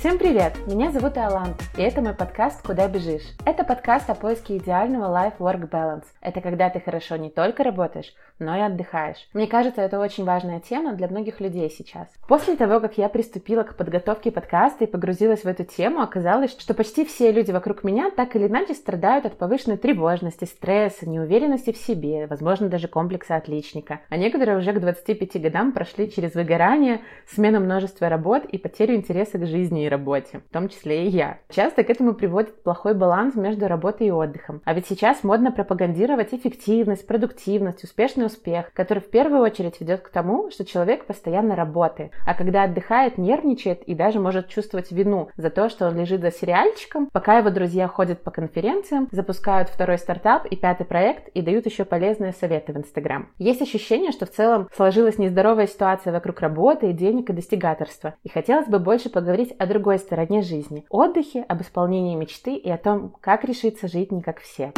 Всем привет! Меня зовут Иоланта, и это мой подкаст «Куда бежишь?». Это подкаст о поиске идеального life-work balance. Это когда ты хорошо не только работаешь, но и отдыхаешь. Мне кажется, это очень важная тема для многих людей сейчас. После того, как я приступила к подготовке подкаста и погрузилась в эту тему, оказалось, что почти все люди вокруг меня так или иначе страдают от повышенной тревожности, стресса, неуверенности в себе, возможно, даже комплекса отличника. А некоторые уже к 25 годам прошли через выгорание, смену множества работ и потерю интереса к жизни и работе, в том числе и я. Часто к этому приводит плохой баланс между работой и отдыхом. А ведь сейчас модно пропагандировать эффективность, продуктивность, успешный успех, который в первую очередь ведет к тому, что человек постоянно работает, а когда отдыхает, нервничает и даже может чувствовать вину за то, что он лежит за сериальчиком, пока его друзья ходят по конференциям, запускают второй стартап и пятый проект и дают еще полезные советы в Инстаграм. Есть ощущение, что в целом сложилась нездоровая ситуация вокруг работы, денег и достигаторства. И хотелось бы больше поговорить о другой стороне жизни, отдыхе, об исполнении мечты и о том, как решиться жить не как все.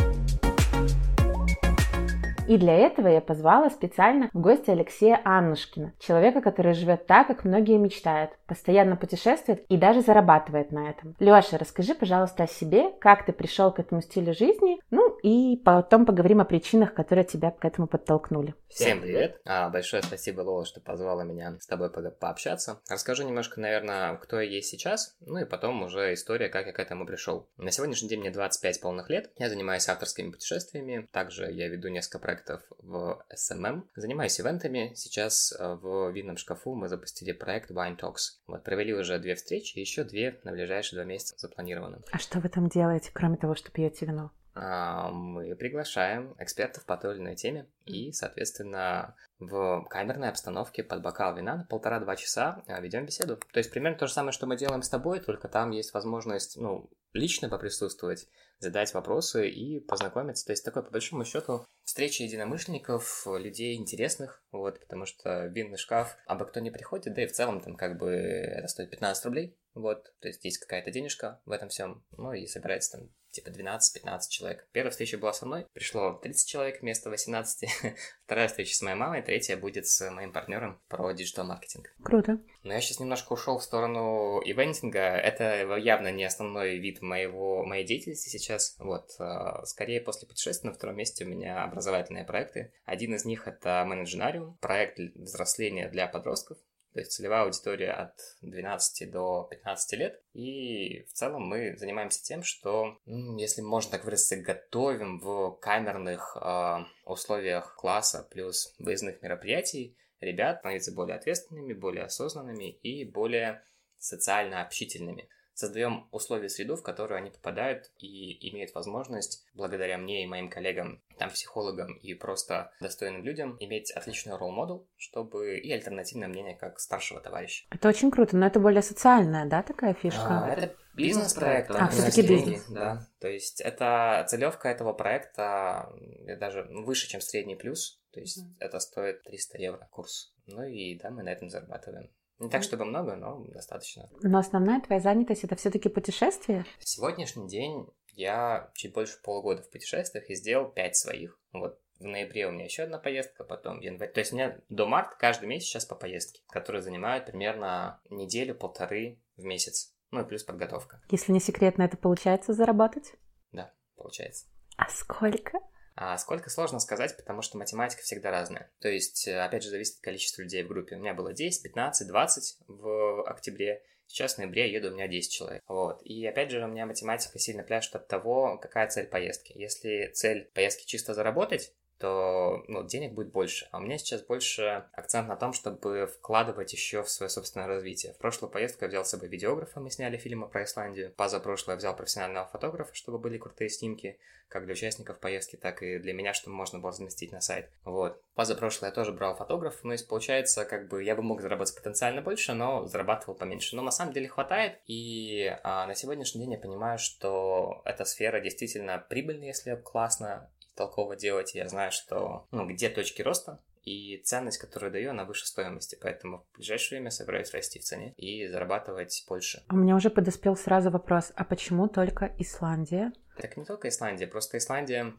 И для этого я позвала специально в гости Алексея Аннушкина, человека, который живет так, как многие мечтают, постоянно путешествует и даже зарабатывает на этом. Леша, расскажи, пожалуйста, о себе, как ты пришел к этому стилю жизни, ну и потом поговорим о причинах, которые тебя к этому подтолкнули. Всем привет! А, большое спасибо, Лола, что позвала меня с тобой по пообщаться. Расскажу немножко, наверное, кто я есть сейчас, ну и потом уже история, как я к этому пришел. На сегодняшний день мне 25 полных лет, я занимаюсь авторскими путешествиями, также я веду несколько проектов проектов в SMM. Занимаюсь ивентами. Сейчас э, в винном шкафу мы запустили проект Wine Talks. Вот, провели уже две встречи, еще две на ближайшие два месяца запланированы. А что вы там делаете, кроме того, что пьете вино? А, мы приглашаем экспертов по той или иной теме и, соответственно, в камерной обстановке под бокал вина на полтора-два часа э, ведем беседу. То есть примерно то же самое, что мы делаем с тобой, только там есть возможность, ну, лично поприсутствовать, задать вопросы и познакомиться. То есть такой, по большому счету, встреча единомышленников, людей интересных, вот, потому что винный шкаф, абы кто не приходит, да и в целом там как бы это стоит 15 рублей, вот, то есть есть какая-то денежка в этом всем, ну и собирается там типа 12-15 человек. Первая встреча была со мной, пришло 30 человек вместо 18, вторая встреча с моей мамой, третья будет с моим партнером про digital-маркетинг. Круто. Но я сейчас немножко ушел в сторону ивентинга, это явно не основной вид моего, моей деятельности сейчас, вот, а, скорее после путешествия на втором месте у меня образовательные проекты. Один из них это Менедженариум, проект взросления для подростков, то есть целевая аудитория от 12 до 15 лет. И в целом мы занимаемся тем, что, если можно так выразиться, готовим в камерных э, условиях класса плюс выездных мероприятий ребят становиться более ответственными, более осознанными и более социально общительными создаем условия, среду, в которую они попадают и имеют возможность, благодаря мне и моим коллегам, там, психологам и просто достойным людям, иметь отличный ролл-модел, чтобы и альтернативное мнение как старшего товарища. Это очень круто, но это более социальная, да, такая фишка? А, это бизнес-проект. А, все-таки бизнес. Да, то есть это целевка этого проекта даже выше, чем средний плюс, то есть mm. это стоит 300 евро курс. Ну и да, мы на этом зарабатываем. Не так, чтобы много, но достаточно. Но основная твоя занятость это все-таки путешествие? В сегодняшний день я чуть больше полугода в путешествиях и сделал пять своих. Вот в ноябре у меня еще одна поездка, потом в январе. То есть у меня до марта каждый месяц сейчас по поездке, которые занимают примерно неделю-полторы в месяц. Ну и плюс подготовка. Если не секретно, это получается заработать? Да, получается. А сколько? А сколько сложно сказать, потому что математика всегда разная. То есть, э, опять же, зависит от количества людей в группе. У меня было 10, 15, 20 в октябре. Сейчас в ноябре еду, у меня 10 человек. Вот. И опять же, у меня математика сильно пляшет от того, какая цель поездки. Если цель поездки чисто заработать, то ну, денег будет больше. А у меня сейчас больше акцент на том, чтобы вкладывать еще в свое собственное развитие. В прошлую поездку я взял с собой видеографа, мы сняли фильмы про Исландию. Позапрошлое я взял профессионального фотографа, чтобы были крутые снимки, как для участников поездки, так и для меня, чтобы можно было разместить на сайт. Вот. Позапрошлое я тоже брал фотограф, ну и получается, как бы я бы мог заработать потенциально больше, но зарабатывал поменьше. Но на самом деле хватает, и а, на сегодняшний день я понимаю, что эта сфера действительно прибыльная, если классно толково делать. Я знаю, что ну, где точки роста, и ценность, которую даю, она выше стоимости. Поэтому в ближайшее время собираюсь расти в цене и зарабатывать больше. У меня уже подоспел сразу вопрос, а почему только Исландия? Так не только Исландия, просто Исландия...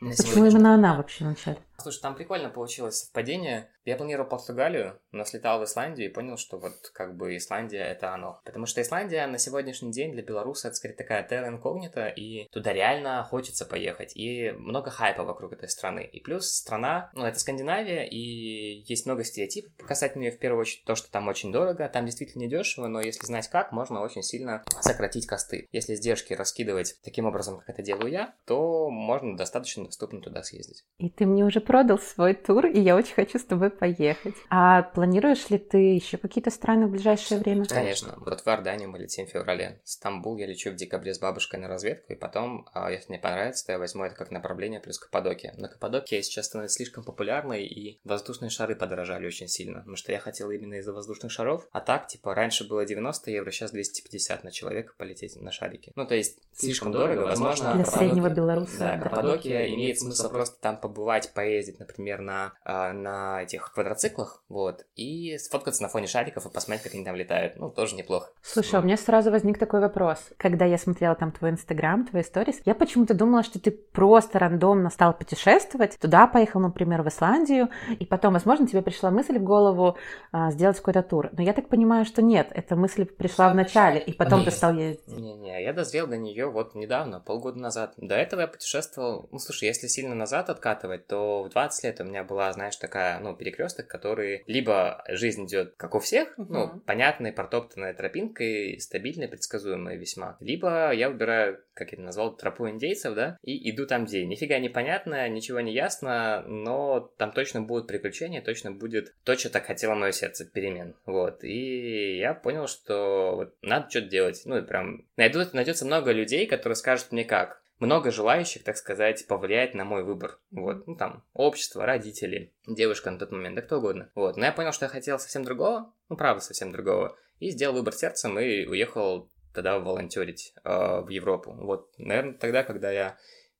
Почему именно она вообще вначале? Слушай, там прикольно получилось совпадение. Я планировал Португалию, но слетал в Исландию и понял, что вот как бы Исландия — это оно. Потому что Исландия на сегодняшний день для белоруса это скорее такая терра инкогнита, и туда реально хочется поехать. И много хайпа вокруг этой страны. И плюс страна, ну, это Скандинавия, и есть много стереотипов касательно ее, в первую очередь, то, что там очень дорого, там действительно недешево, но если знать как, можно очень сильно сократить косты. Если издержки раскидывать таким образом, как это делаю я, то можно достаточно доступно туда съездить. И ты мне уже продал свой тур, и я очень хочу с тобой поехать. А планируешь ли ты еще какие-то страны в ближайшее время? Конечно. Вот в Иорданию мы летим в феврале. Стамбул я лечу в декабре с бабушкой на разведку, и потом, а, если мне понравится, то я возьму это как направление плюс Каппадокия. Но Каппадокия сейчас становится слишком популярной, и воздушные шары подорожали очень сильно, потому что я хотел именно из-за воздушных шаров, а так, типа, раньше было 90 евро, сейчас 250 на человека полететь на шарике. Ну, то есть, слишком дорого, возможно... Для среднего белоруса. Да, Каппадокия имеет смысл просто там побывать, поездить, например, на, а, на этих квадроциклах, вот, и сфоткаться на фоне шариков и посмотреть, как они там летают. Ну, тоже неплохо. Слушай, а у меня сразу возник такой вопрос. Когда я смотрела там твой инстаграм, твои сторис, я почему-то думала, что ты просто рандомно стал путешествовать, туда поехал, например, в Исландию, и потом, возможно, тебе пришла мысль в голову а, сделать какой-то тур. Но я так понимаю, что нет, эта мысль пришла в начале, и потом нет. ты стал ездить. Не-не, я дозрел до нее вот недавно, полгода назад. До этого я путешествовал, ну, слушай, если сильно назад откатывать, то в 20 лет у меня была, знаешь, такая, ну, перекресток, который либо жизнь идет как у всех, uh-huh. ну, понятной, протоптанной тропинкой, стабильной, предсказуемой весьма. Либо я выбираю, как я это назвал, тропу индейцев, да, и иду там, где нифига непонятно, ничего не ясно, но там точно будут приключения, точно будет то, что так хотело мое сердце, перемен. Вот. И я понял, что вот надо что-то делать. Ну, и прям найдут, найдется много людей, которые скажут мне как много желающих, так сказать, повлиять на мой выбор. Вот, ну там, общество, родители, девушка на тот момент, да кто угодно. Вот, но я понял, что я хотел совсем другого, ну правда совсем другого, и сделал выбор сердцем и уехал тогда волонтерить э, в Европу. Вот, наверное, тогда, когда я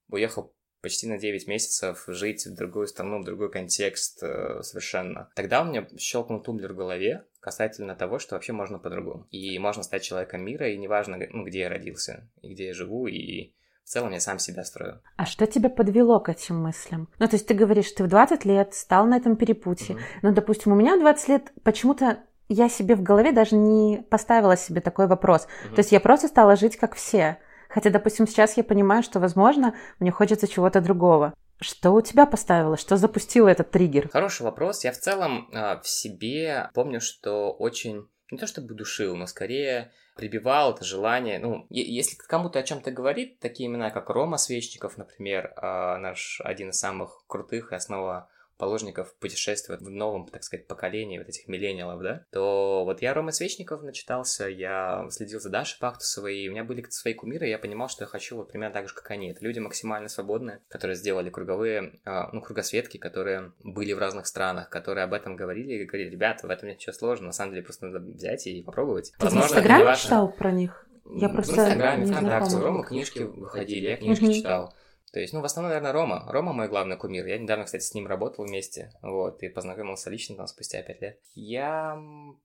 уехал почти на 9 месяцев жить в другую страну, в другой контекст э, совершенно. Тогда у меня щелкнул тумблер в голове касательно того, что вообще можно по-другому. И можно стать человеком мира, и неважно, ну, где я родился, и где я живу, и в целом я сам себя строю. А что тебя подвело к этим мыслям? Ну, то есть ты говоришь, ты в 20 лет стал на этом перепутье. Mm-hmm. Ну, допустим, у меня в 20 лет почему-то я себе в голове даже не поставила себе такой вопрос. Mm-hmm. То есть я просто стала жить как все. Хотя, допустим, сейчас я понимаю, что, возможно, мне хочется чего-то другого. Что у тебя поставило? Что запустило этот триггер? Хороший вопрос. Я в целом э, в себе помню, что очень не то чтобы душил, но скорее прибивал это желание. Ну, если кому-то о чем-то говорит, такие имена, как Рома Свечников, например, а, наш один из самых крутых и основа положников путешествует в новом, так сказать, поколении вот этих миллениалов, да, то вот я Рома Свечников начитался, я следил за Дашей Пактусовой, и у меня были свои кумиры, и я понимал, что я хочу вот примерно так же, как они. Это люди максимально свободные, которые сделали круговые, а, ну, кругосветки, которые были в разных странах, которые об этом говорили и говорили, ребята, в этом нет ничего сложного, на самом деле просто надо взять и попробовать. Ты Возможно, в Инстаграме читал про них? Я просто в Инстаграме, ВКонтакте, у Ромы книжки выходили, я книжки читал. То есть, ну, в основном, наверное, Рома. Рома мой главный кумир. Я недавно, кстати, с ним работал вместе, вот, и познакомился лично там спустя пять лет. Я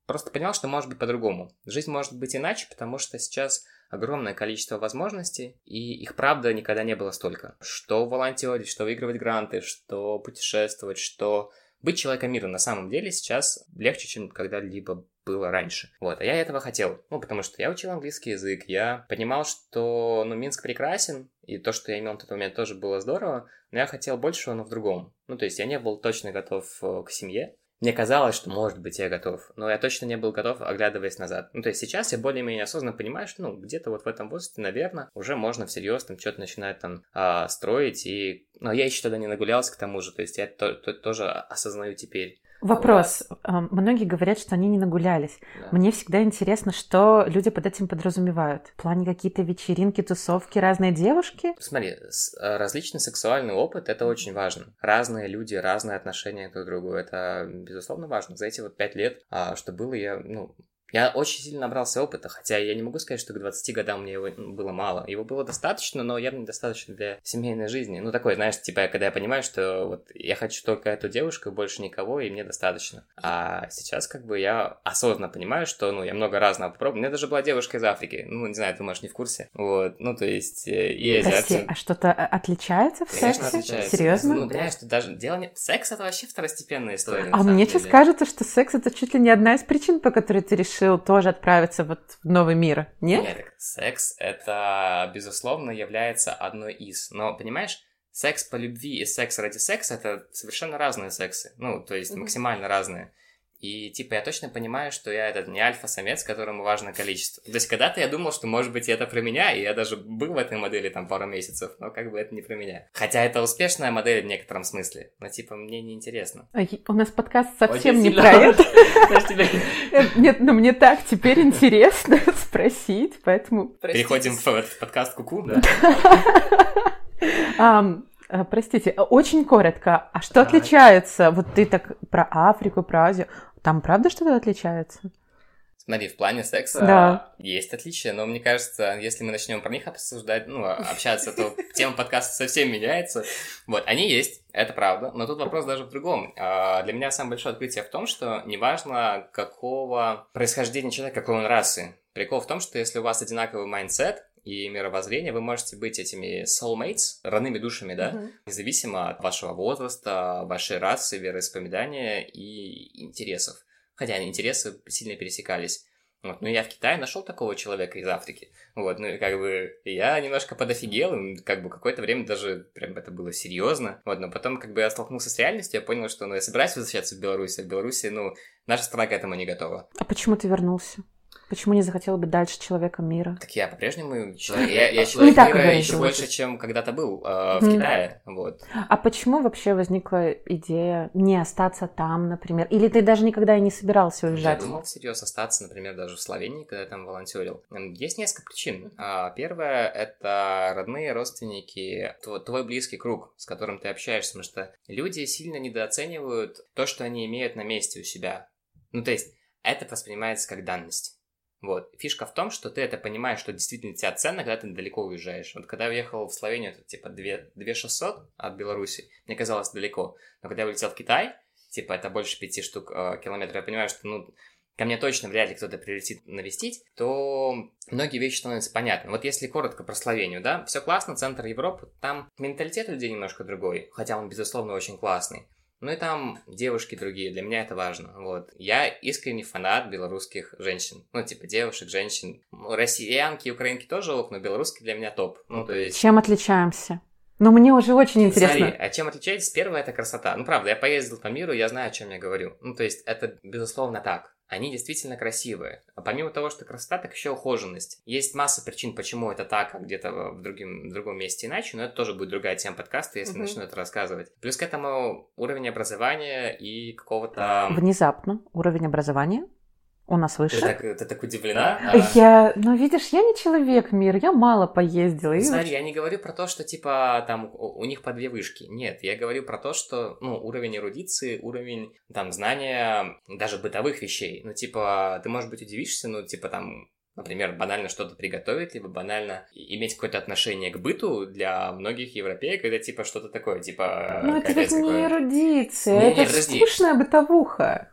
просто понял, что может быть по-другому. Жизнь может быть иначе, потому что сейчас огромное количество возможностей, и их, правда, никогда не было столько. Что волонтерить, что выигрывать гранты, что путешествовать, что быть человеком мира на самом деле сейчас легче, чем когда-либо было раньше. Вот, а я этого хотел. Ну, потому что я учил английский язык, я понимал, что, ну, Минск прекрасен, и то, что я имел на тот момент, тоже было здорово, но я хотел большего, но в другом. Ну, то есть я не был точно готов э, к семье, мне казалось, что, может быть, я готов, но я точно не был готов, оглядываясь назад. Ну, то есть сейчас я более-менее осознанно понимаю, что, ну, где-то вот в этом возрасте, наверное, уже можно всерьез там что-то начинать там а, строить, и... Но я еще тогда не нагулялся к тому же, то есть я то, то, тоже осознаю теперь. Вопрос. Вот. Многие говорят, что они не нагулялись. Да. Мне всегда интересно, что люди под этим подразумевают. В плане какие-то вечеринки, тусовки, разные девушки? Смотри, э, различный сексуальный опыт — это очень важно. Разные люди, разные отношения друг к другу — это, безусловно, важно. За эти вот пять лет, а, что было, я, ну, Я очень сильно набрался опыта, хотя я не могу сказать, что к 20 годам мне его было мало. Его было достаточно, но явно недостаточно для семейной жизни. Ну, такой, знаешь, типа, когда я понимаю, что вот я хочу только эту девушку, больше никого, и мне достаточно. А сейчас, как бы, я осознанно понимаю, что, ну, я много разного попробовал. У меня даже была девушка из Африки. Ну, не знаю, ты, может, не в курсе. Вот, ну, то есть, э, и Прости, а что-то э, отличается в Конечно, сексе? отличается. Серьезно? Ну, понимаешь, что даже дело не... Секс — это вообще второстепенная история. А мне сейчас кажется, что секс это чуть ли не одна из причин, по которой ты решил тоже отправиться вот в новый мир, нет? Нет, так секс это, безусловно, является одной из. Но, понимаешь, секс по любви и секс ради секса это совершенно разные сексы. Ну, то есть максимально разные. И, типа, я точно понимаю, что я этот не альфа-самец, которому важно количество. То есть, когда-то я думал, что, может быть, это про меня, и я даже был в этой модели там пару месяцев, но как бы это не про меня. Хотя это успешная модель в некотором смысле, но, типа, мне неинтересно. Ой, У нас подкаст совсем Очень не про это. Э, Нет, ну мне так теперь интересно спросить, поэтому... Переходим в этот подкаст Куку, да? Э, Простите, э, очень коротко, а что Так. отличается? Вот ты так про Африку, про Азию. Там правда что-то отличается? Смотри, в плане секса Да. есть отличия, но мне кажется, если мы начнем про них обсуждать, ну, общаться, то тема подкаста совсем меняется. Вот, они есть, это правда, но тут вопрос даже в другом. А, Для меня самое большое открытие в том, что неважно, какого происхождения человека, какой он расы. Прикол в том, что если у вас одинаковый mindset, и мировоззрение, вы можете быть этими soulmates, родными душами, да, Мгм. независимо от вашего возраста, вашей расы, вероисповедания и интересов. Хотя интересы сильно пересекались. Вот. Но я в Китае нашел такого человека из Африки. Вот, ну и как бы я немножко подофигел, как бы какое-то время даже прям это было серьезно. Вот, но потом как бы я столкнулся с реальностью, я понял, что ну я собираюсь возвращаться в Беларусь, а в Беларуси, ну, наша страна к этому не готова. А почему ты вернулся? Почему не захотел быть дальше человеком мира? Так я по-прежнему человек, я, я человек так мира еще больше, чем когда-то был э, в Мгм. Китае. Вот. А почему вообще возникла идея не остаться там, например? Или ты даже никогда и не собирался Я уезжать? думал всерьез остаться, например, даже в Словении, когда я там волонтерил. Есть несколько причин. А, Первое — это родные родственники, тво- твой близкий круг, с которым ты общаешься, потому что люди сильно недооценивают то, что они имеют на месте у себя. Ну, то есть, это воспринимается как данность. Вот. Фишка в том, что ты это понимаешь, что действительно тебе ценно, когда ты далеко уезжаешь. Вот когда я уехал в Словению, это типа 2, 2600 от Беларуси, мне казалось далеко. Но когда я улетел в Китай, типа это больше пяти штук э, километров, я понимаю, что ну ко мне точно вряд ли кто-то прилетит навестить, то многие вещи становятся понятны. Вот если коротко про Словению, да, все классно, центр Европы, там менталитет людей немножко другой, хотя он, безусловно, очень классный. Ну и там девушки другие, для меня это важно. Вот. Я искренний фанат белорусских женщин. Ну, типа девушек, женщин. Россиянки и украинки тоже ок, но белорусские для меня топ. Ну, то есть... Чем отличаемся? Ну, мне уже очень интересно. Смотри, а чем отличается? Первое, это красота. Ну, правда, я поездил по миру, я знаю, о чем я говорю. Ну, то есть, это, безусловно, так. Они действительно красивые. А помимо того, что красота, так еще ухоженность. Есть масса причин, почему это так, а где-то в, другим, в другом месте иначе, но это тоже будет другая тема подкаста, если Мгм. начну это рассказывать. Плюс к этому уровень образования и какого-то... Внезапно уровень образования у нас Ты выше. так, ты так удивлена? А, Я, ну видишь, я не человек мир, я мало поездила. и Смотри, я не говорю про то, что типа там у у них по две вышки. Нет, я говорю про то, что ну уровень эрудиции, уровень там знания даже бытовых вещей. Ну типа ты может быть удивишься, ну типа там Например, банально что-то приготовить, либо банально иметь какое-то отношение к быту для многих европеев, когда типа что-то такое, типа... Ну, это ведь не эрудиция, это скучная бытовуха.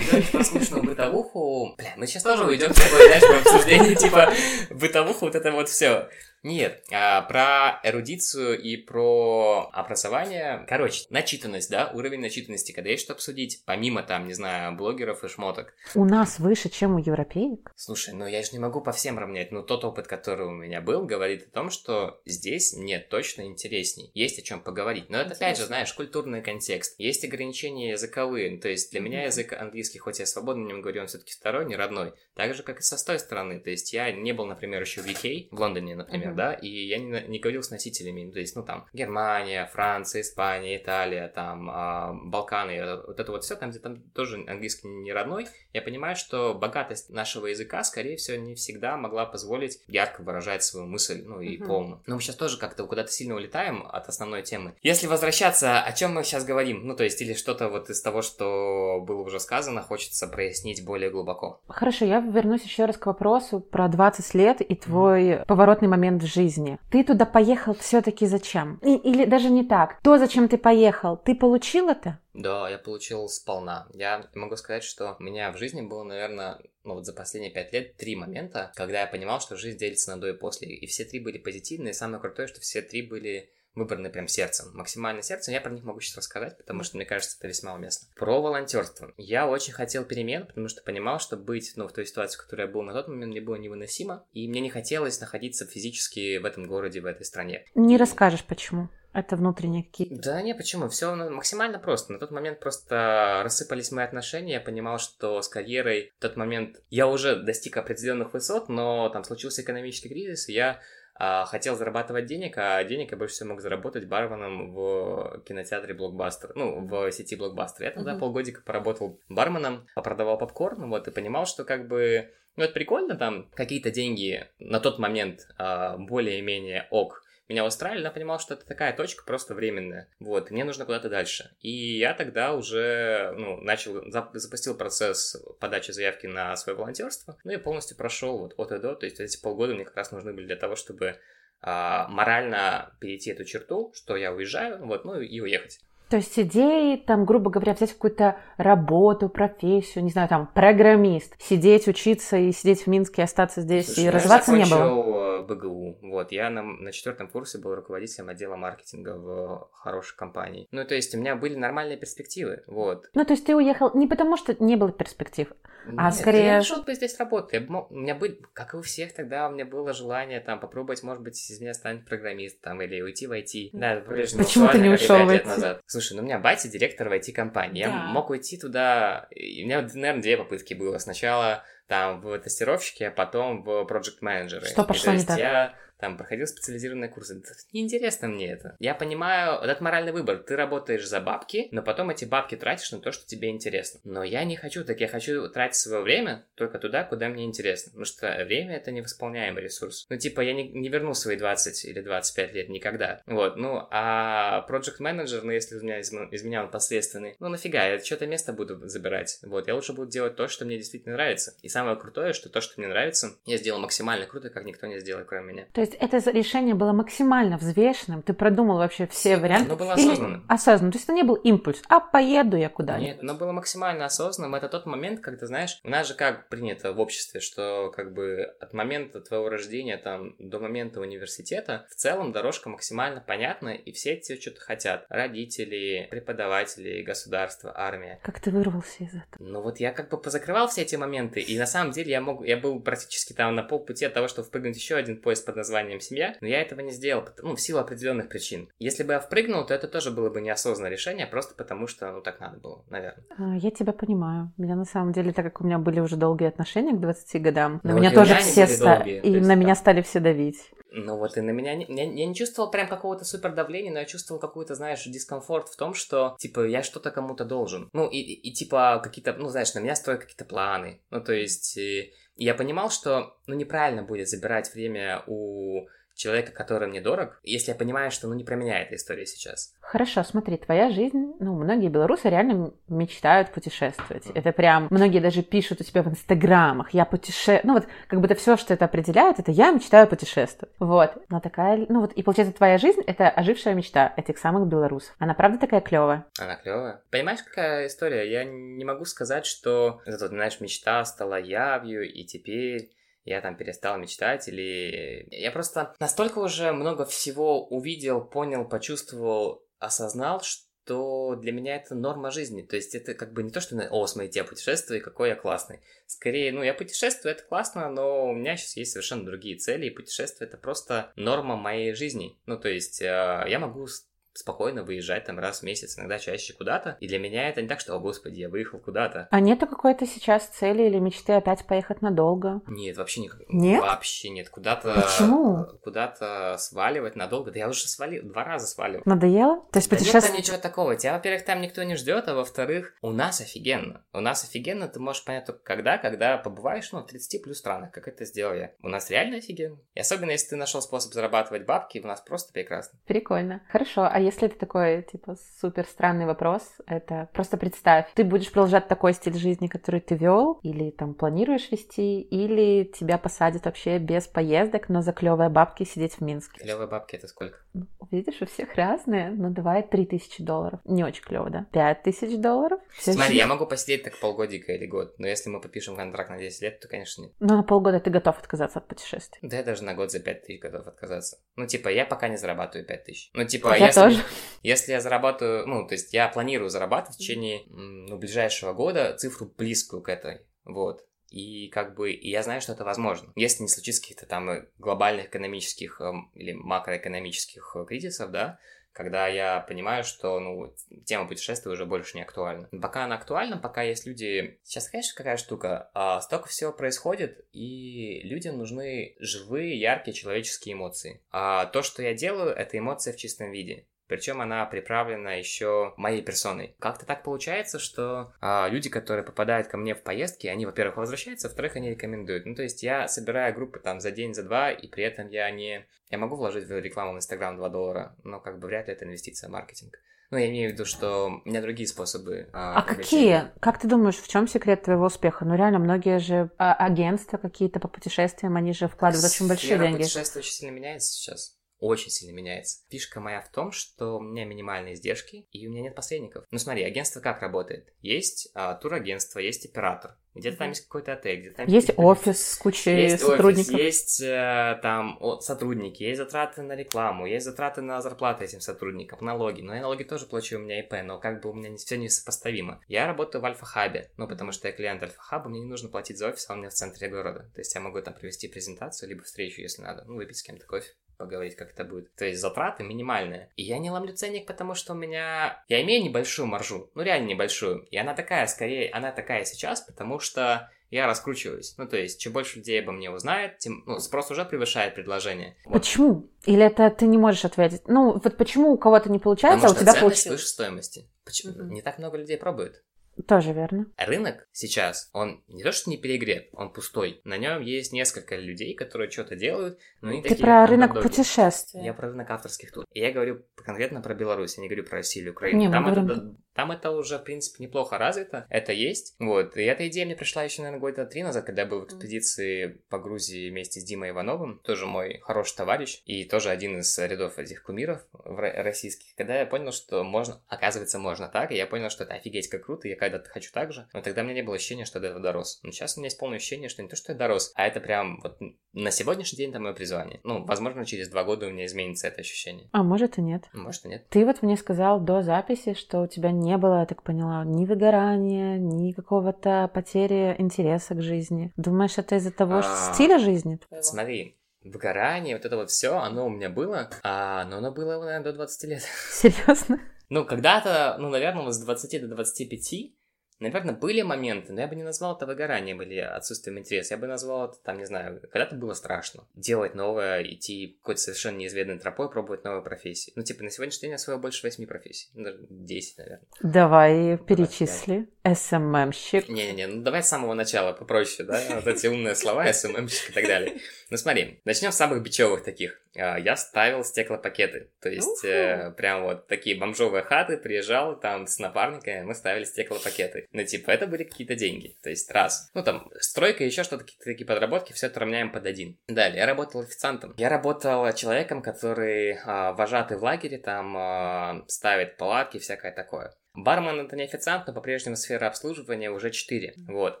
Про скучную бытовуху. Бля, мы сейчас тоже уйдем в такое, знаешь, обсуждение, типа, бытовуху, вот это вот все. Нет, а, про эрудицию и про образование. Короче, начитанность, да, уровень начитанности, когда есть что обсудить, помимо там, не знаю, блогеров и шмоток. У нас выше, чем у европеек. Слушай, ну я же не могу по всем равнять, но тот опыт, который у меня был, говорит о том, что здесь мне точно интересней. Есть о чем поговорить. Но это, опять же, знаешь, культурный контекст. Есть ограничения языковые. Ну, То есть для меня язык английский, хоть я свободно нем говорю, он все-таки второй, не родной. Так же, как и со той стороны. То есть я не был, например, еще в UK, в Лондоне, например. Например, да, и я не, не говорил с носителями, ну, то есть, ну, там, Германия, Франция, Испания, Италия, там, а, Балканы, вот это вот все, там, где там тоже английский не родной, я понимаю, что богатость нашего языка, скорее всего, не всегда могла позволить ярко выражать свою мысль, ну, и угу. полно. Но мы сейчас тоже как-то куда-то сильно улетаем от основной темы. Если возвращаться, о чем мы сейчас говорим, ну, то есть, или что-то вот из того, что было уже сказано, хочется прояснить более глубоко. Хорошо, я вернусь еще раз к вопросу про 20 лет и твой mm. поворотный момент в жизни. Ты туда поехал все-таки зачем? И, или даже не так. То, зачем ты поехал, ты получил это? Да, я получил сполна. Я могу сказать, что у меня в жизни было, наверное, ну вот за последние пять лет три момента, когда я понимал, что жизнь делится на до и после. И все три были позитивные. И самое крутое, что все три были выбраны прям сердцем, максимально сердцем. Я про них могу сейчас рассказать, потому что, мне кажется, это весьма уместно. Про волонтерство. Я очень хотел перемен, потому что понимал, что быть, ну, в той ситуации, в которой я был на тот момент, мне было невыносимо, и мне не хотелось находиться физически в этом городе, в этой стране. Не расскажешь, почему? Это внутренние какие-то. Да не, почему? Все максимально просто. На тот момент просто рассыпались мои отношения. Я понимал, что с карьерой в тот момент я уже достиг определенных высот, но там случился экономический кризис, и я хотел зарабатывать денег, а денег я больше всего мог заработать барменом в кинотеатре Блокбастер, ну, в сети Блокбастер. Я тогда uh-huh. полгодика поработал барменом, продавал попкорн, вот, и понимал, что как бы, ну, это прикольно, там, какие-то деньги на тот момент а, более-менее ок, меня устраивали, но понимал, что это такая точка просто временная. Вот, мне нужно куда-то дальше. И я тогда уже, ну, начал, запустил процесс подачи заявки на свое волонтерство, ну и полностью прошел вот от и до, то есть эти полгода мне как раз нужны были для того, чтобы а, морально перейти эту черту, что я уезжаю, вот, ну и уехать. То есть идеи, там, грубо говоря, взять какую-то работу, профессию, не знаю, там, программист, сидеть, учиться и сидеть в Минске, остаться здесь Слушай, и развиваться не было? Э, БГУ, вот, я на, на четвертом курсе был руководителем отдела маркетинга в хорошей компании. Ну, то есть у меня были нормальные перспективы, вот. Ну, то есть ты уехал не потому, что не было перспектив, а Нет, скорее... я нашел бы здесь работу. Я, у меня были, как и у всех тогда, у меня было желание там попробовать, может быть, из меня станет программист там или уйти в IT. Да, Почему ты не ушел в IT? Слушай, ну у меня батя директор в IT-компании. Да. Я мог уйти туда... И у меня, наверное, две попытки было. Сначала там в тестировщике, а потом в project менеджеры Что пошло не так? Я там проходил специализированные курсы. Неинтересно мне это. Я понимаю, этот моральный выбор. Ты работаешь за бабки, но потом эти бабки тратишь на то, что тебе интересно. Но я не хочу так. Я хочу тратить свое время только туда, куда мне интересно. Потому что время это невосполняемый ресурс. Ну, типа, я не, не верну свои 20 или 25 лет никогда. Вот, ну, а project менеджер, ну, если у меня из, из меня он последственный, ну, нафига, я что-то место буду забирать. Вот, я лучше буду делать то, что мне действительно нравится. И самое крутое, что то, что мне нравится, я сделал максимально круто, как никто не сделает, кроме меня. То есть это решение было максимально взвешенным, ты продумал вообще все варианты. Оно было осознанным. Или осознанным. То есть это не был импульс, а поеду я куда-нибудь. Нет, оно было максимально осознанным. Это тот момент, когда, знаешь, у нас же как принято в обществе, что как бы от момента твоего рождения там до момента университета в целом дорожка максимально понятна, и все тебе что-то хотят. Родители, преподаватели, государство, армия. Как ты вырвался из этого? Ну вот я как бы позакрывал все эти моменты, и на самом деле я мог, я был практически там на полпути от того, чтобы впрыгнуть еще один поезд под названием «Семья», но я этого не сделал, ну, в силу определенных причин. Если бы я впрыгнул, то это тоже было бы неосознанное решение, просто потому что, ну, так надо было, наверное. А, я тебя понимаю. Меня на самом деле, так как у меня были уже долгие отношения к 20 годам, на меня тоже все ста... и на меня стали все давить. Ну вот и на меня, не, я, я не чувствовал прям какого-то супер давления, но я чувствовал какую-то, знаешь, дискомфорт в том, что, типа, я что-то кому-то должен. Ну и, и, и типа, какие-то, ну знаешь, на меня строят какие-то планы. Ну то есть, и, я понимал, что, ну неправильно будет забирать время у человека, который мне дорог, если я понимаю, что ну не про меня эта история сейчас. Хорошо, смотри, твоя жизнь, ну, многие белорусы реально мечтают путешествовать. Mm. Это прям, многие даже пишут у тебя в инстаграмах, я путешествую, ну вот, как бы это все, что это определяет, это я мечтаю путешествовать. Вот, но такая, ну вот, и получается, твоя жизнь — это ожившая мечта этих самых белорусов. Она правда такая клевая? Она клевая. Понимаешь, какая история? Я не могу сказать, что, знаешь, мечта стала явью, и теперь я там перестал мечтать, или я просто настолько уже много всего увидел, понял, почувствовал, осознал, что для меня это норма жизни. То есть это как бы не то, что, о, смотрите, я путешествую, какой я классный. Скорее, ну, я путешествую, это классно, но у меня сейчас есть совершенно другие цели, и путешествие это просто норма моей жизни. Ну, то есть э, я могу спокойно выезжать там раз в месяц, иногда чаще куда-то. И для меня это не так, что, о господи, я выехал куда-то. А нету какой-то сейчас цели или мечты опять поехать надолго? Нет, вообще никак. Нет? Вообще нет. Куда-то... Почему? Куда-то сваливать надолго. Да я уже свалил, два раза свалил. Надоело? То есть Да нет там ничего такого. Тебя, во-первых, там никто не ждет, а во-вторых, у нас офигенно. У нас офигенно, ты можешь понять только когда, когда побываешь, ну, в 30 плюс странах, как это сделал я. У нас реально офигенно. И особенно, если ты нашел способ зарабатывать бабки, у нас просто прекрасно. Прикольно. Хорошо, а если это такой, типа, супер странный вопрос, это просто представь, ты будешь продолжать такой стиль жизни, который ты вел, или там планируешь вести, или тебя посадят вообще без поездок, но за клевые бабки сидеть в Минске. Клевые бабки это сколько? Ну, Видишь, у всех разные, ну давай 3000 долларов. Не очень клево, да? 5000 долларов? Всё Смотри, ещё- я могу посидеть так полгодика или год, но если мы подпишем контракт на 10 лет, то, конечно, нет. Ну, на полгода ты готов отказаться от путешествий. Да я даже на год за 5 тысяч готов отказаться. Ну, типа, я пока не зарабатываю 5 тысяч. Ну, типа, я если, тоже. Если я зарабатываю, ну, то есть я планирую зарабатывать в течение, ну, ближайшего года цифру близкую к этой, вот. И как бы, и я знаю, что это возможно. Если не случится каких-то там э, глобальных экономических эм, или макроэкономических э, кризисов, да, когда я понимаю, что, ну, тема путешествия уже больше не актуальна. Пока она актуальна, пока есть люди... Сейчас, конечно, какая штука, а, столько всего происходит, и людям нужны живые, яркие человеческие эмоции. А то, что я делаю, это эмоция в чистом виде. Причем она приправлена еще моей персоной. Как-то так получается, что а, люди, которые попадают ко мне в поездки, они, во-первых, возвращаются, во-вторых, они рекомендуют. Ну, то есть я собираю группы там за день, за два, и при этом я не... Я могу вложить в рекламу в Инстаграм 2 доллара, но как бы вряд ли это инвестиция в маркетинг. Ну, я имею в виду, что у меня другие способы. А привлечения. какие? Как ты думаешь, в чем секрет твоего успеха? Ну, реально, многие же а, агентства какие-то по путешествиям, они же вкладывают очень большие Сфера деньги. путешествия очень сильно меняется сейчас. Очень сильно меняется. Фишка моя в том, что у меня минимальные издержки, и у меня нет посредников. Ну смотри, агентство как работает? Есть а, турагентство, есть оператор. Где-то там есть какой-то отель, где-то там Есть офис с кучей есть сотрудников. офис, есть э, там о, сотрудники, есть затраты на рекламу, есть затраты на зарплаты этим сотрудникам, налоги. Но я налоги тоже плачу, у меня ИП, но как бы у меня не, все несопоставимо. Я работаю в Альфа-хабе, ну, потому что я клиент Альфа-хаба, мне не нужно платить за офис, а он у меня в центре города. То есть я могу там провести презентацию, либо встречу, если надо, ну, выпить с кем-то кофе поговорить, как это будет. То есть затраты минимальные. И я не ломлю ценник, потому что у меня... Я имею небольшую маржу, ну реально небольшую. И она такая, скорее, она такая сейчас, потому что я раскручиваюсь. Ну, то есть, чем больше людей обо мне узнает, тем... Ну, спрос уже превышает предложение. Вот. Почему? Или это ты не можешь ответить? Ну, вот почему у кого-то не получается, Потому а у тебя получилось? выше стоимости. Почему? Мгм. Не так много людей пробуют. Тоже верно. Рынок сейчас, он не то что не перегрет, он пустой. На нем есть несколько людей, которые что-то делают, но они Ты такие про рынок андердоги. путешествий. Я про рынок авторских тур. И я говорю конкретно про Беларусь, я не говорю про Россию или Украину. Не, там, говорим- это, там это уже, в принципе, неплохо развито. Это есть. Вот. И эта идея мне пришла еще, наверное, года три назад, когда я был в экспедиции по Грузии вместе с Димой Ивановым, тоже мой хороший товарищ, и тоже один из рядов этих кумиров российских. Когда я понял, что можно, оказывается, можно так, и я понял, что это офигеть как круто, и я когда-то хочу так же, но тогда у меня не было ощущения, что я до этого дорос. Но сейчас у меня есть полное ощущение, что не то, что я дорос, а это прям вот на сегодняшний день это мое призвание. Ну, возможно, через два года у меня изменится это ощущение. А может и нет. Может и нет. Ты вот мне сказал до записи, что у тебя не было, я так поняла, ни выгорания, ни какого-то потери интереса к жизни. Думаешь, это из-за того что А, стиля жизни? Смотри, выгорание, вот это вот все, оно у меня было, а, но оно было, наверное, до 20 лет. Серьезно? Ну, когда-то, ну, наверное, с 20 до 25, наверное, были моменты, но я бы не назвал это выгоранием или отсутствием интереса. Я бы назвал это, там, не знаю, когда-то было страшно. Делать новое, идти какой-то совершенно неизведанной тропой, пробовать новые профессии. Ну, типа, на сегодняшний день я освоил больше 8 профессий. Ну, даже 10, наверное. Давай перечисли. СММщик. Не-не-не, ну давай с самого начала, попроще, да? Вот эти умные слова, СММщик и так далее. Ну смотри, начнем с самых бичевых таких. А, Я ставил стеклопакеты. То есть, э, прям вот такие бомжовые хаты, приезжал там с напарниками, мы ставили стеклопакеты. Ну, типа, это были какие-то деньги. То есть, раз. Ну, там, стройка, еще что-то, какие-то такие подработки, все это равняем под один. Далее, я работал официантом. Я работал человеком, который а, вожатый в лагере, там а, ставит палатки, всякое такое. Бармен это не официант, но по-прежнему сфера обслуживания уже 4. Вот.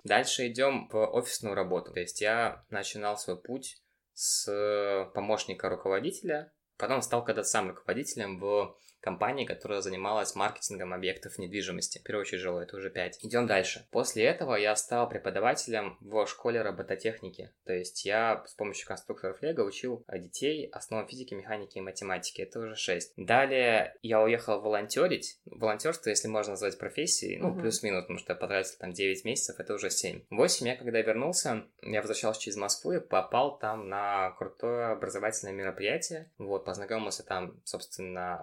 Дальше идем в офисную работу. То есть я начинал свой путь с помощника руководителя, потом стал когда-то сам руководителем в компании, которая занималась маркетингом объектов недвижимости. В первую очередь жилой, это уже 5. Идем дальше. После этого я стал преподавателем в школе робототехники. То есть я с помощью конструкторов Лего учил детей основам физики, механики и математики. Это уже 6. Далее я уехал волонтерить. Волонтерство, если можно назвать профессией, ну, uh-huh. плюс-минус, потому что я потратил там 9 месяцев, это уже 7. 8 я, когда вернулся, я возвращался через Москву и попал там на крутое образовательное мероприятие. Вот, познакомился там, собственно,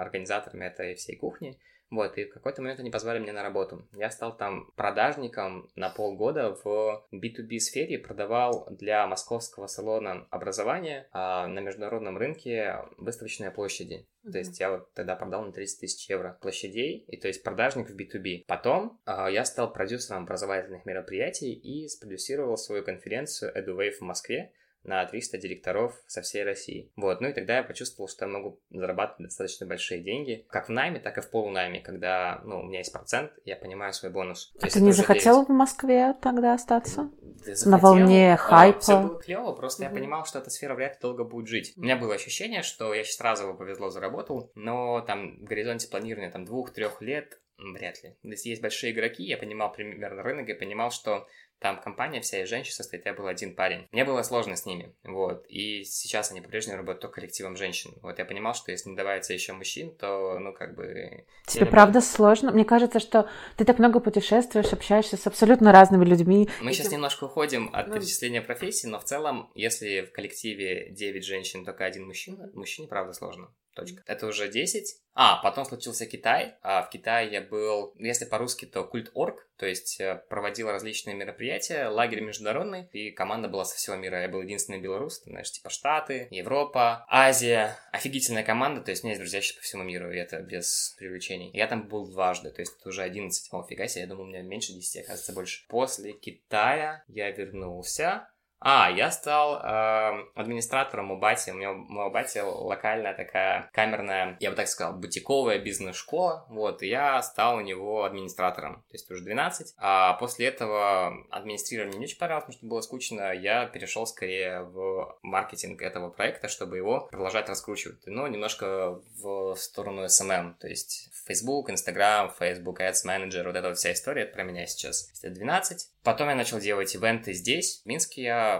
организаторами этой всей кухни. Вот, и в какой-то момент они позвали меня на работу. Я стал там продажником на полгода в B2B сфере, продавал для московского салона образования а на международном рынке выставочные площади. Mm-hmm. То есть я вот тогда продал на 30 тысяч евро площадей, и то есть продажник в B2B. Потом э, я стал продюсером образовательных мероприятий и спродюсировал свою конференцию EduWave в Москве, на 300 директоров со всей России. Вот, ну и тогда я почувствовал, что я могу зарабатывать достаточно большие деньги, как в найме, так и в полунайме, когда, ну, у меня есть процент, я понимаю свой бонус. А ты не захотел 9... в Москве тогда остаться? Захотел, на волне хайпа? Все было клево, просто mm-hmm. я понимал, что эта сфера вряд ли долго будет жить. У меня было ощущение, что я сейчас разово повезло заработал, но там в горизонте планирования там двух-трех лет вряд ли. Если есть большие игроки, я понимал примерно рынок и понимал, что там компания вся из женщин состоит, я был один парень. Мне было сложно с ними, вот. И сейчас они по-прежнему работают только коллективом женщин. Вот я понимал, что если не добавится еще мужчин, то, ну, как бы... Тебе правда сложно? Мне кажется, что ты так много путешествуешь, общаешься с абсолютно разными людьми. Мы и сейчас ты... немножко уходим от ну... перечисления профессий, но в целом, если в коллективе 9 женщин, только один мужчина, мужчине, правда, сложно. Точка. Это уже 10. А, потом случился Китай. А в Китае я был, если по-русски, то культ орг, то есть э, проводил различные мероприятия, лагерь международный, и команда была со всего мира. Я был единственный белорус, ты знаешь, типа Штаты, Европа, Азия. Офигительная команда, то есть у меня есть друзья сейчас по всему миру, и это без привлечений. Я там был дважды, то есть это уже 11. О, фига себе, я думал, у меня меньше 10, оказывается, больше. После Китая я вернулся, а, я стал э, администратором у Бати. У меня у Бати локальная такая камерная, я бы так сказал, бутиковая бизнес-школа. Вот, и я стал у него администратором. То есть уже 12. А после этого администрирование не очень понравилось, потому что было скучно. Я перешел скорее в маркетинг этого проекта, чтобы его продолжать раскручивать. Но немножко в сторону SMM. То есть Facebook, Instagram, Facebook Ads Manager, вот эта вот вся история, это про меня сейчас. Это 12. Потом я начал делать ивенты здесь, в Минске. Я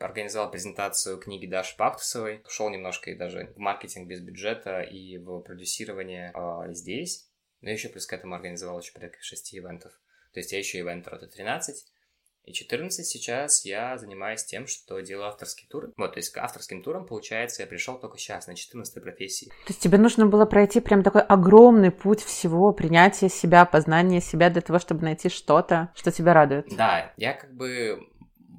организовал презентацию книги Даши Пактусовой. Ушел немножко и даже в маркетинг без бюджета и в продюсирование э, здесь. Но еще плюс к этому организовал еще порядка 6 ивентов. То есть я еще ивентер, это 13. И 14 сейчас я занимаюсь тем, что делаю авторский тур. Вот, то есть к авторским турам, получается, я пришел только сейчас, на 14 профессии. То есть тебе нужно было пройти прям такой огромный путь всего, принятия себя, познания себя для того, чтобы найти что-то, что тебя радует. Да, я как бы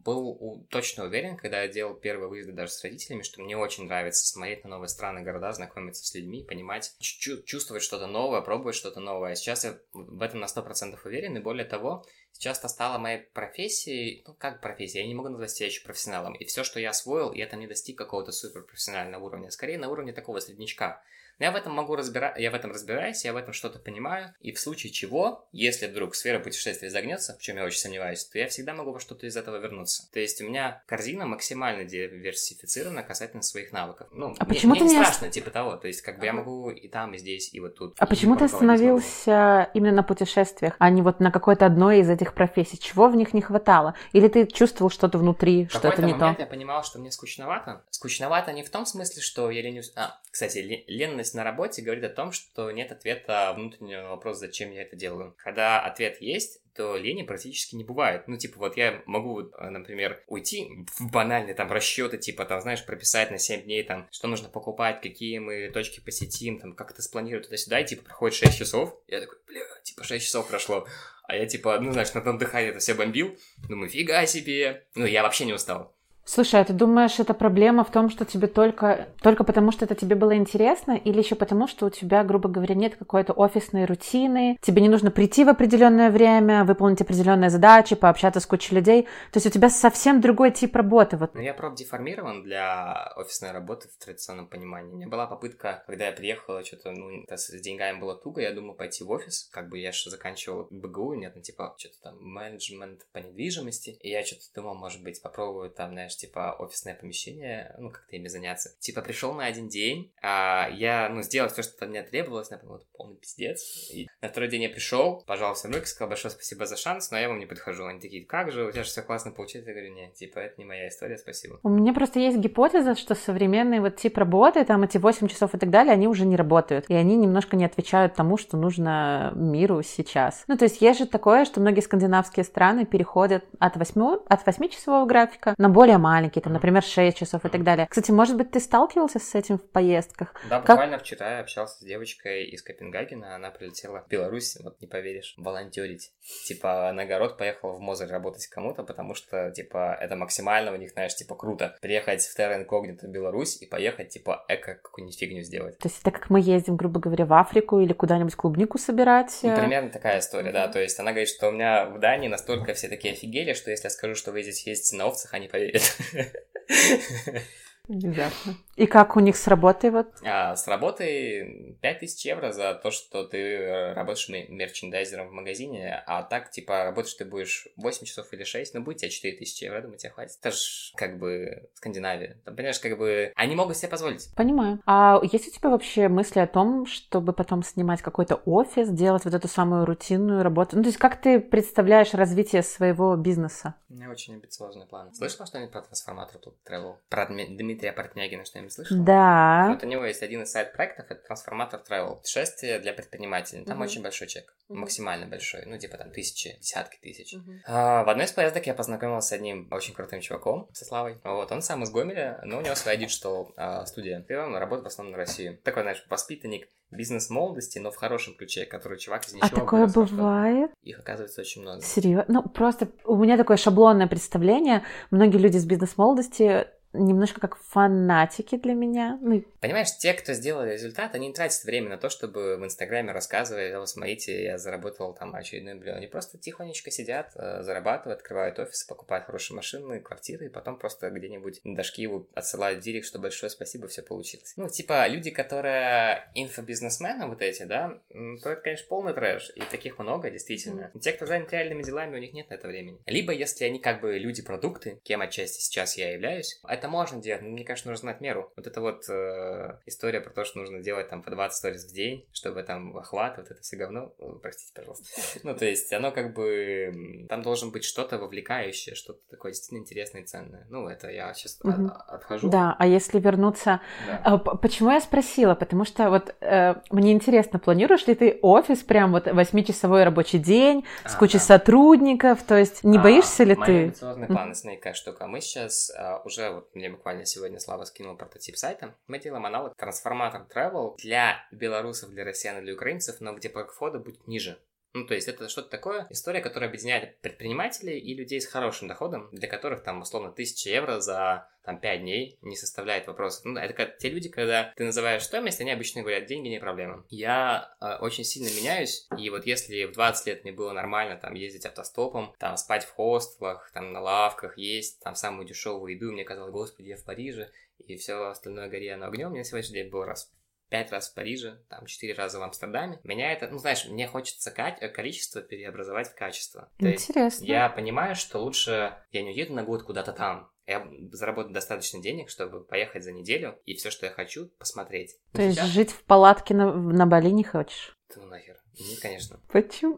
был точно уверен, когда я делал первые выезды даже с родителями, что мне очень нравится смотреть на новые страны, города, знакомиться с людьми, понимать, чувствовать что-то новое, пробовать что-то новое. Сейчас я в этом на 100% уверен, и более того, сейчас это стало моей профессией, ну как профессия, я не могу назвать себя еще профессионалом, и все, что я освоил, я там не достиг какого-то суперпрофессионального уровня, скорее на уровне такого среднячка. Но я в этом могу разбирать, я в этом разбираюсь, я в этом что-то понимаю, и в случае чего, если вдруг сфера путешествий загнется, в чем я очень сомневаюсь, то я всегда могу во что-то из этого вернуться. То есть у меня корзина максимально диверсифицирована касательно своих навыков. Ну, а мне, почему мне ты не страшно, типа того, то есть как бы я могу и там, и здесь, и вот тут. А почему ты остановился именно на путешествиях, а не вот на какой-то одной из этих профессий? Чего в них не хватало? Или ты чувствовал что-то внутри, что это не момент то? я понимал, что мне скучновато. Скучновато не в том смысле, что я ленюсь... А, кстати, ленность деятельность на работе говорит о том, что нет ответа внутреннего на вопрос, зачем я это делаю. Когда ответ есть, то лени практически не бывает. Ну, типа, вот я могу, э, например, уйти в банальные там расчеты, типа, там, знаешь, прописать на 7 дней, там, что нужно покупать, какие мы точки посетим, там, как это спланировать туда-сюда, и, типа, проходит 6 часов. Я такой, бля, типа, 6 часов прошло. А я, типа, ну, знаешь, на том дыхании это все бомбил. Думаю, фига себе. Ну, я вообще не устал. Слушай, а ты думаешь, это проблема в том, что тебе только, только потому, что это тебе было интересно, или еще потому, что у тебя, грубо говоря, нет какой-то офисной рутины, тебе не нужно прийти в определенное время, выполнить определенные задачи, пообщаться с кучей людей. То есть у тебя совсем другой тип работы. Вот. Ну, я деформирован для офисной работы в традиционном понимании. У меня была попытка, когда я приехала, что-то, ну, с деньгами было туго, я думал пойти в офис, как бы я же заканчивал БГУ, нет, ну, типа, что-то там, менеджмент по недвижимости, и я что-то думал, может быть, попробую там, знаешь, типа, офисное помещение, ну, как-то ими заняться. Типа, пришел на один день, а я, ну, сделал все, что от меня требовалось, например, вот полный пиздец. И на второй день я пришел, пожаловался руки, сказал большое спасибо за шанс, но я вам не подхожу. Они такие, как же, у тебя же все классно получается. Я говорю, нет, типа, это не моя история, спасибо. У меня просто есть гипотеза, что современный вот тип работы, там эти 8 часов и так далее, они уже не работают. И они немножко не отвечают тому, что нужно миру сейчас. Ну, то есть есть же такое, что многие скандинавские страны переходят от 8, от 8-часового графика на более маленький, там, например, 6 часов и так далее. Кстати, может быть, ты сталкивался с этим в поездках? Да, буквально как... вчера я общался с девочкой из Копенгагена, она прилетела в Беларусь, вот не поверишь, волонтерить. Типа, на огород поехала в Мозырь работать кому-то, потому что, типа, это максимально у них, знаешь, типа, круто. Приехать в Терра Инкогнито в Беларусь и поехать, типа, эко какую-нибудь фигню сделать. То есть это как мы ездим, грубо говоря, в Африку или куда-нибудь клубнику собирать? Ну, примерно такая история, mm-hmm. да. То есть она говорит, что у меня в Дании настолько все такие офигели, что если я скажу, что вы здесь ездите на овцах, они поверят. Внезапно. И как у них с работой вот? А, с работой 5000 евро за то, что ты э, работаешь мерчендайзером в магазине, а так, типа, работаешь ты будешь 8 часов или 6, ну, будет тебе 4000 евро, думаю, тебе хватит. Это ж, как бы, Скандинавия. Там, понимаешь, как бы, они могут себе позволить. Понимаю. А есть у тебя вообще мысли о том, чтобы потом снимать какой-то офис, делать вот эту самую рутинную работу? Ну, то есть как ты представляешь развитие своего бизнеса? У меня очень амбициозный план. Слышала что-нибудь про трансформатор Travel? Про Дмитрия Дмитрия Портнягина что-нибудь слышал? Да. Вот у него есть один из side-проектов, это Трансформатор Travel. Путешествие для предпринимателей. Там угу. очень большой чек, угу. максимально большой. Ну, типа там тысячи, десятки тысяч. Угу. А, в одной из поездок я познакомился с одним очень крутым чуваком, со Славой. Вот, он сам из Гомеля, но у него своя digital а, студия. И он работает в основном на Россию. Такой, знаешь, воспитанник бизнес-молодости, но в хорошем ключе, который чувак из а ничего... А такое бывает? Их, оказывается, очень много. Серьезно? Ну, просто у меня такое шаблонное представление. Многие люди из бизнес-молодости немножко как фанатики для меня. Ну... Понимаешь, те, кто сделали результат, они не тратят время на то, чтобы в Инстаграме рассказывать, вот смотрите, я заработал там очередной миллион. Они просто тихонечко сидят, э, зарабатывают, открывают офисы, покупают хорошие машины, квартиры, и потом просто где-нибудь на Дашкиеву отсылают директ, что большое спасибо, все получилось. Ну, типа, люди, которые инфобизнесмены вот эти, да, то это, конечно, полный трэш, и таких много, действительно. Mm. Те, кто занят реальными делами, у них нет на это времени. Либо, если они как бы люди-продукты, кем отчасти сейчас я являюсь, это можно делать, но мне кажется, нужно знать меру. Вот это вот э, история про то, что нужно делать там по 20 сториз в день, чтобы там охват, вот это все говно, простите, пожалуйста. Ну, то есть оно как бы, там должен быть что-то вовлекающее, что-то такое действительно интересное и ценное. Ну, это я сейчас угу. отхожу. Да, а если вернуться... Да. А, почему я спросила? Потому что вот э, мне интересно, планируешь ли ты офис прям вот восьмичасовой рабочий день с а, кучей да. сотрудников? То есть не а, боишься ли ты? амбициозный план, смотри, какая штука. Мы сейчас а, уже вот мне буквально сегодня Слава скинул прототип сайта. Мы делаем аналог трансформатор travel для белорусов, для россиян и для украинцев, но где порог входа будет ниже. Ну, то есть это что-то такое, история, которая объединяет предпринимателей и людей с хорошим доходом, для которых там условно 1000 евро за там 5 дней не составляет вопросов. Ну, это как те люди, когда ты называешь стоимость, они обычно говорят, деньги не проблема. Я э, очень сильно меняюсь, и вот если в 20 лет мне было нормально там ездить автостопом, там спать в хостелах, там на лавках, есть там самую дешевую еду, мне казалось, господи, я в Париже, и все остальное горело на огнем, мне на сегодняшний день был раз пять раз в Париже, там четыре раза в Амстердаме. Меня это, ну знаешь, мне хочется количество переобразовать в качество. То Интересно. я понимаю, что лучше я не уеду на год куда-то там, я заработаю достаточно денег, чтобы поехать за неделю и все, что я хочу, посмотреть. То есть сейчас... жить в палатке на, на Бали не хочешь? Да ну нахер. Нет, конечно. Почему?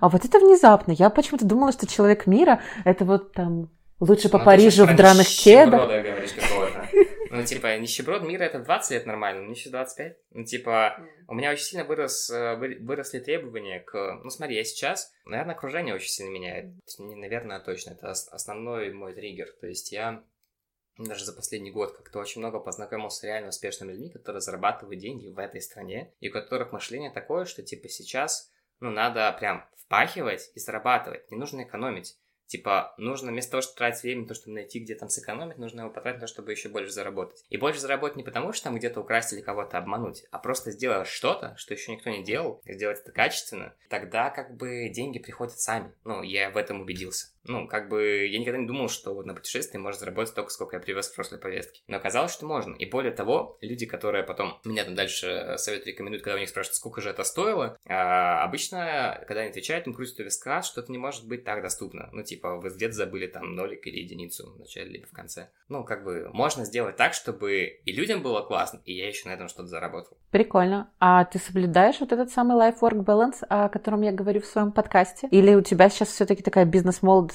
А вот это внезапно. Я почему-то думала, что человек мира это вот там лучше по ну, Парижу в драных кедах. говоришь. Ну, типа, нищеброд мира это 20 лет нормально, но еще 25. Ну, типа, у меня очень сильно вырос, э, выросли требования к... Ну, смотри, я сейчас, наверное, окружение очень сильно меняет. Не, наверное, точно. Это основной мой триггер. То есть я даже за последний год как-то очень много познакомился с реально успешными людьми, которые зарабатывают деньги в этой стране, и у которых мышление такое, что, типа, сейчас, ну, надо прям впахивать и зарабатывать, не нужно экономить. Типа, нужно вместо того, чтобы тратить время то, чтобы найти, где там сэкономить, нужно его потратить на то, чтобы еще больше заработать. И больше заработать не потому, что там где-то украсть или кого-то обмануть, а просто сделать что-то, что еще никто не делал, сделать это качественно. Тогда как бы деньги приходят сами. Ну, я в этом убедился. Ну, как бы я никогда не думал, что вот на путешествии можно заработать столько, сколько я привез в прошлой повестке. Но оказалось, что можно. И более того, люди, которые потом меня там дальше совет рекомендуют, когда у них спрашивают, сколько же это стоило, а, обычно, когда они отвечают, им крутят у виска, что это не может быть так доступно. Ну, типа, вы где-то забыли там нолик или единицу в начале либо в конце. Ну, как бы, можно сделать так, чтобы и людям было классно, и я еще на этом что-то заработал. Прикольно. А ты соблюдаешь вот этот самый life-work balance, о котором я говорю в своем подкасте? Или у тебя сейчас все-таки такая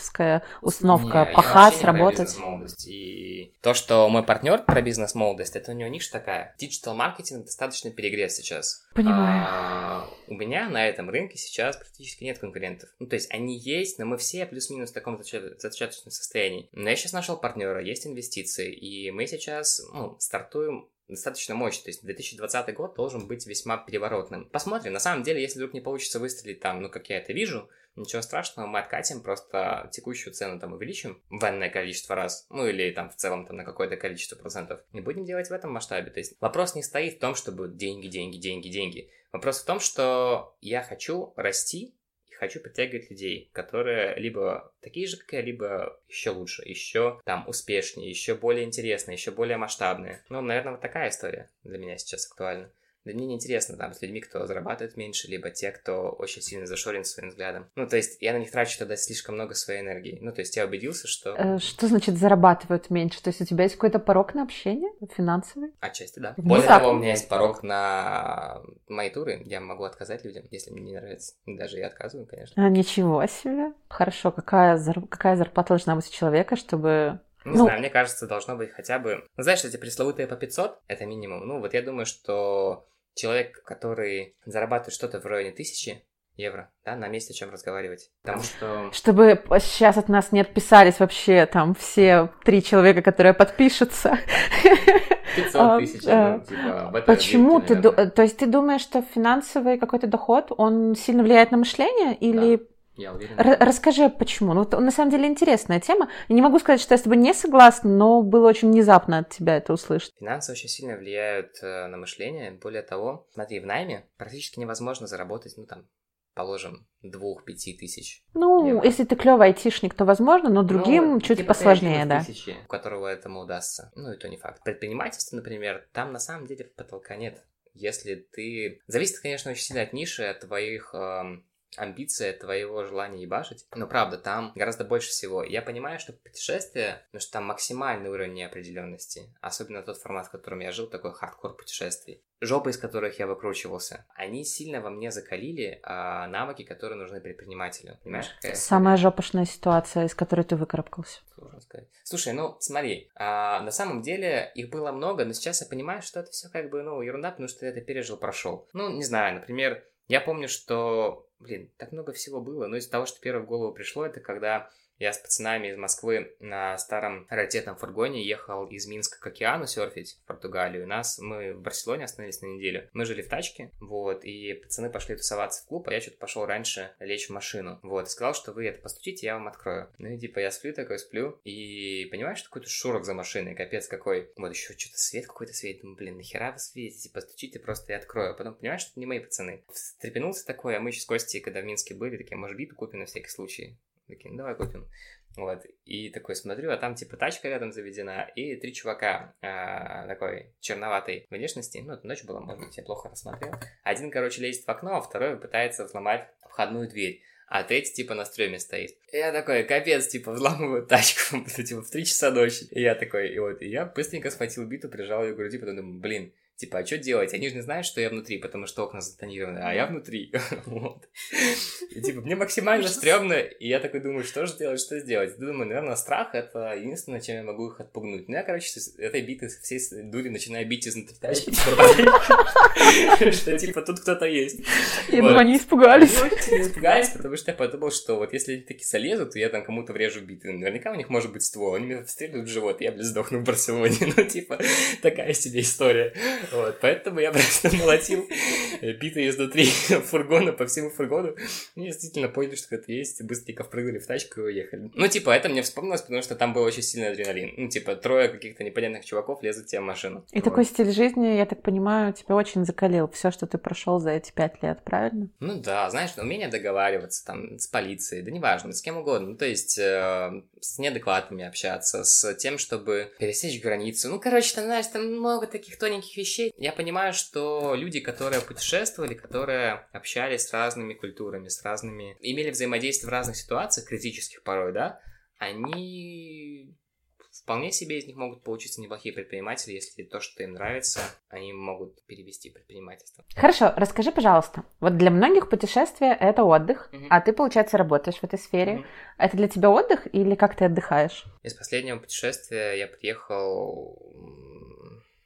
бизнес-молодовская установка не, пахать, работать? И то, что мой партнер про бизнес-молодость, это у него ниша такая. Digital-маркетинг достаточно перегрет сейчас. Понимаю. А, у меня на этом рынке сейчас практически нет конкурентов. Ну, то есть они есть, но мы все плюс-минус в таком зачаточном состоянии. Но я сейчас нашел партнера, есть инвестиции, и мы сейчас ну, стартуем достаточно мощно. То есть 2020 год должен быть весьма переворотным. Посмотрим. На самом деле, если вдруг не получится выстрелить там, ну, как я это вижу, ничего страшного, мы откатим, просто текущую цену там увеличим в энное количество раз, ну или там в целом там на какое-то количество процентов. Не будем делать в этом масштабе. То есть вопрос не стоит в том, чтобы деньги, деньги, деньги, деньги. Вопрос в том, что я хочу расти хочу притягивать людей, которые либо такие же, как я, либо еще лучше, еще там успешнее, еще более интересные, еще более масштабные. Ну, наверное, вот такая история для меня сейчас актуальна. Да мне неинтересно там с людьми, кто зарабатывает меньше, либо те, кто очень сильно зашорен своим взглядом. Ну, то есть я на них трачу тогда слишком много своей энергии. Ну, то есть я убедился, что... Э, что значит зарабатывают меньше? То есть у тебя есть какой-то порог на общение финансовый? Отчасти, да. Внезапно. Более того, у меня есть порог на мои туры. Я могу отказать людям, если мне не нравится. Даже я отказываю, конечно. А, ничего себе. Хорошо. Какая, зар... Какая зарплата должна быть у человека, чтобы не ну, знаю, мне кажется, должно быть хотя бы... Ну, знаешь, эти пресловутые по 500, это минимум. Ну, вот я думаю, что человек, который зарабатывает что-то в районе тысячи евро, да, на месте о чем разговаривать. Потому что... Чтобы сейчас от нас не отписались вообще там все три человека, которые подпишутся. 500 а, тысяч, ну, типа, Почему ты... То есть ты думаешь, что финансовый какой-то доход, он сильно влияет на мышление? Или я уверен. расскажи, почему. Ну, на самом деле интересная тема. Я не могу сказать, что я с тобой не согласна, но было очень внезапно от тебя это услышать. Финансы очень сильно влияют э, на мышление. Более того, смотри, в найме практически невозможно заработать, ну, там, положим, двух-пяти тысяч. Ну, евро. если ты клевый айтишник, то возможно, но другим ну, чуть типа посложнее, да. Тысячи, у которого этому удастся. Ну, и то не факт. Предпринимательство, например, там на самом деле потолка нет. Если ты... Зависит, конечно, очень сильно от ниши, от твоих эм, амбиций, твоего желания ебашить. Но правда, там гораздо больше всего. Я понимаю, что путешествие, ну что там максимальный уровень неопределенности, особенно тот формат, в котором я жил, такой хардкор путешествий. Жопы, из которых я выкручивался, они сильно во мне закалили а, навыки, которые нужны предпринимателю. Понимаешь, какая Самая жопошная ситуация, из которой ты выкарабкался. Сложно сказать. Слушай, ну смотри, а, на самом деле их было много, но сейчас я понимаю, что это все как бы, ну, ерунда, потому что я это пережил, прошел. Ну, не знаю, например, я помню, что, блин, так много всего было, но из того, что первое в голову пришло, это когда я с пацанами из Москвы на старом раритетном фургоне ехал из Минска к океану серфить в Португалию. Нас, мы в Барселоне остановились на неделю. Мы жили в тачке, вот, и пацаны пошли тусоваться в клуб, а я что-то пошел раньше лечь в машину. Вот, и сказал, что вы это постучите, я вам открою. Ну и типа я сплю такой, сплю, и понимаешь, что какой-то шурок за машиной, капец какой. Вот еще что-то свет какой-то светит, думаю, блин, нахера вы светите, постучите, просто я открою. А потом понимаешь, что это не мои пацаны. Встрепенулся такой, а мы еще с Костей, когда в Минске были, такие, может, биту купим на всякий случай. Такие, ну давай купим. Вот, и такой смотрю, а там типа тачка рядом заведена, и три чувака э, такой черноватой внешности, ну, это ночь была, может быть, я плохо рассмотрел. Один, короче, лезет в окно, а второй пытается взломать входную дверь а третий, типа, на стреме стоит. Я такой, капец, типа, взламываю тачку, типа, в три часа ночи. И я такой, и вот, и я быстренько схватил биту, прижал ее к груди, потом думаю, блин, Типа, а что делать? Они же не знают, что я внутри, потому что окна затонированы, а я внутри. вот. И, типа, мне максимально стрёмно, и я такой думаю, что же делать, что сделать? Думаю, наверное, страх — это единственное, чем я могу их отпугнуть. Ну, я, короче, с этой биты, всей дури начинаю бить изнутри тачки, что, типа, тут кто-то есть. Я думаю, они испугались. Они испугались, потому что я подумал, что вот если они такие залезут, то я там кому-то врежу биты. Наверняка у них может быть ствол, они меня стрельнут в живот, я, блин, сдохну в Барселоне. Ну, типа, такая себе история. Вот, поэтому я просто молотил биты изнутри фургона по всему фургону. И действительно поняли, что это есть, быстренько впрыгнули в тачку и уехали. Ну, типа, это мне вспомнилось, потому что там был очень сильный адреналин. Ну, типа, трое каких-то непонятных чуваков лезут тебе в машину. И вот. такой стиль жизни, я так понимаю, тебя очень закалил. Все, что ты прошел за эти пять лет, правильно? Ну да, знаешь, умение договариваться там с полицией, да неважно, с кем угодно. Ну, то есть э, с неадекватными общаться, с тем, чтобы пересечь границу. Ну, короче, там, знаешь, там много таких тоненьких вещей. Я понимаю, что люди, которые путешествовали, которые общались с разными культурами, с разными... имели взаимодействие в разных ситуациях, критических порой, да, они вполне себе из них могут получиться неплохие предприниматели, если то, что им нравится, они могут перевести предпринимательство. Хорошо, расскажи, пожалуйста, вот для многих путешествие это отдых, угу. а ты, получается, работаешь в этой сфере. Угу. Это для тебя отдых или как ты отдыхаешь? Из последнего путешествия я приехал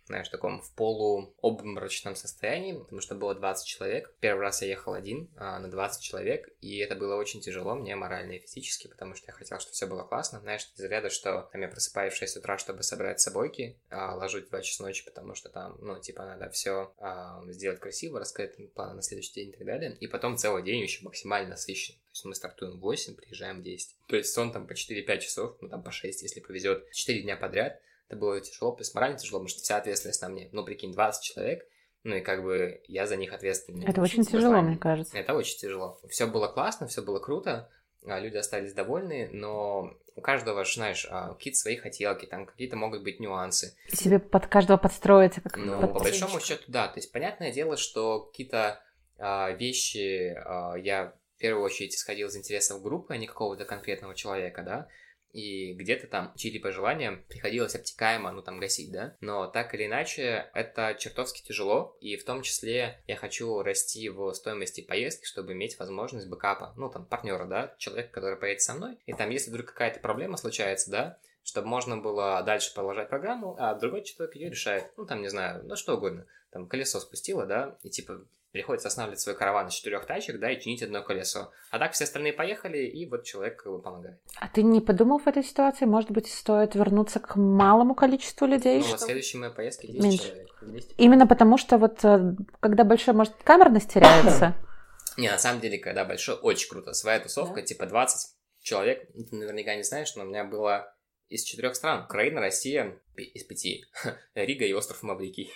знаешь, таком в полуобморочном состоянии, потому что было 20 человек. Первый раз я ехал один а, на 20 человек, и это было очень тяжело мне морально и физически, потому что я хотел, чтобы все было классно. Знаешь, из ряда, что там я просыпаюсь в 6 утра, чтобы собрать собойки, а, ложусь в 2 часа ночи, потому что там, ну, типа, надо все а, сделать красиво, рассказать планы на следующий день и так далее. И потом целый день еще максимально насыщен. То есть мы стартуем в 8, приезжаем в 10. То есть сон там по 4-5 часов, ну там по 6, если повезет, 4 дня подряд это было тяжело, плюс морально тяжело, потому что вся ответственность на мне. Ну, прикинь, 20 человек, ну и как бы я за них ответственный. Это очень тяжело, мне кажется. Это очень тяжело. Все было классно, все было круто, а, люди остались довольны, но у каждого, знаешь, а, какие-то свои хотелки, там какие-то могут быть нюансы. Себе под каждого подстроиться как Ну, под по большому счету, да. То есть, понятное дело, что какие-то а, вещи а, я в первую очередь исходил из интересов группы, а не какого-то конкретного человека, да и где-то там чьи-либо желания приходилось обтекаемо, ну, там, гасить, да? Но так или иначе, это чертовски тяжело, и в том числе я хочу расти в стоимости поездки, чтобы иметь возможность бэкапа, ну, там, партнера, да, человека, который поедет со мной, и там, если вдруг какая-то проблема случается, да, чтобы можно было дальше продолжать программу, а другой человек ее решает, ну, там, не знаю, ну, что угодно, там, колесо спустило, да, и, типа, приходится останавливать свой караван из четырех тачек, да, и чинить одно колесо. А так все остальные поехали, и вот человек как бы помогает. А ты не подумал в этой ситуации, может быть, стоит вернуться к малому количеству людей? Ну, вот следующие мои поездки 10 Меньше. человек. 10. Именно потому, что вот э, когда большой, может, камерность теряется? Не, на самом деле, когда большой, очень круто. Своя тусовка, типа 20 человек. Ты наверняка не знаешь, но у меня было из четырех стран. Украина, Россия, из пяти. Рига и остров Маврикий.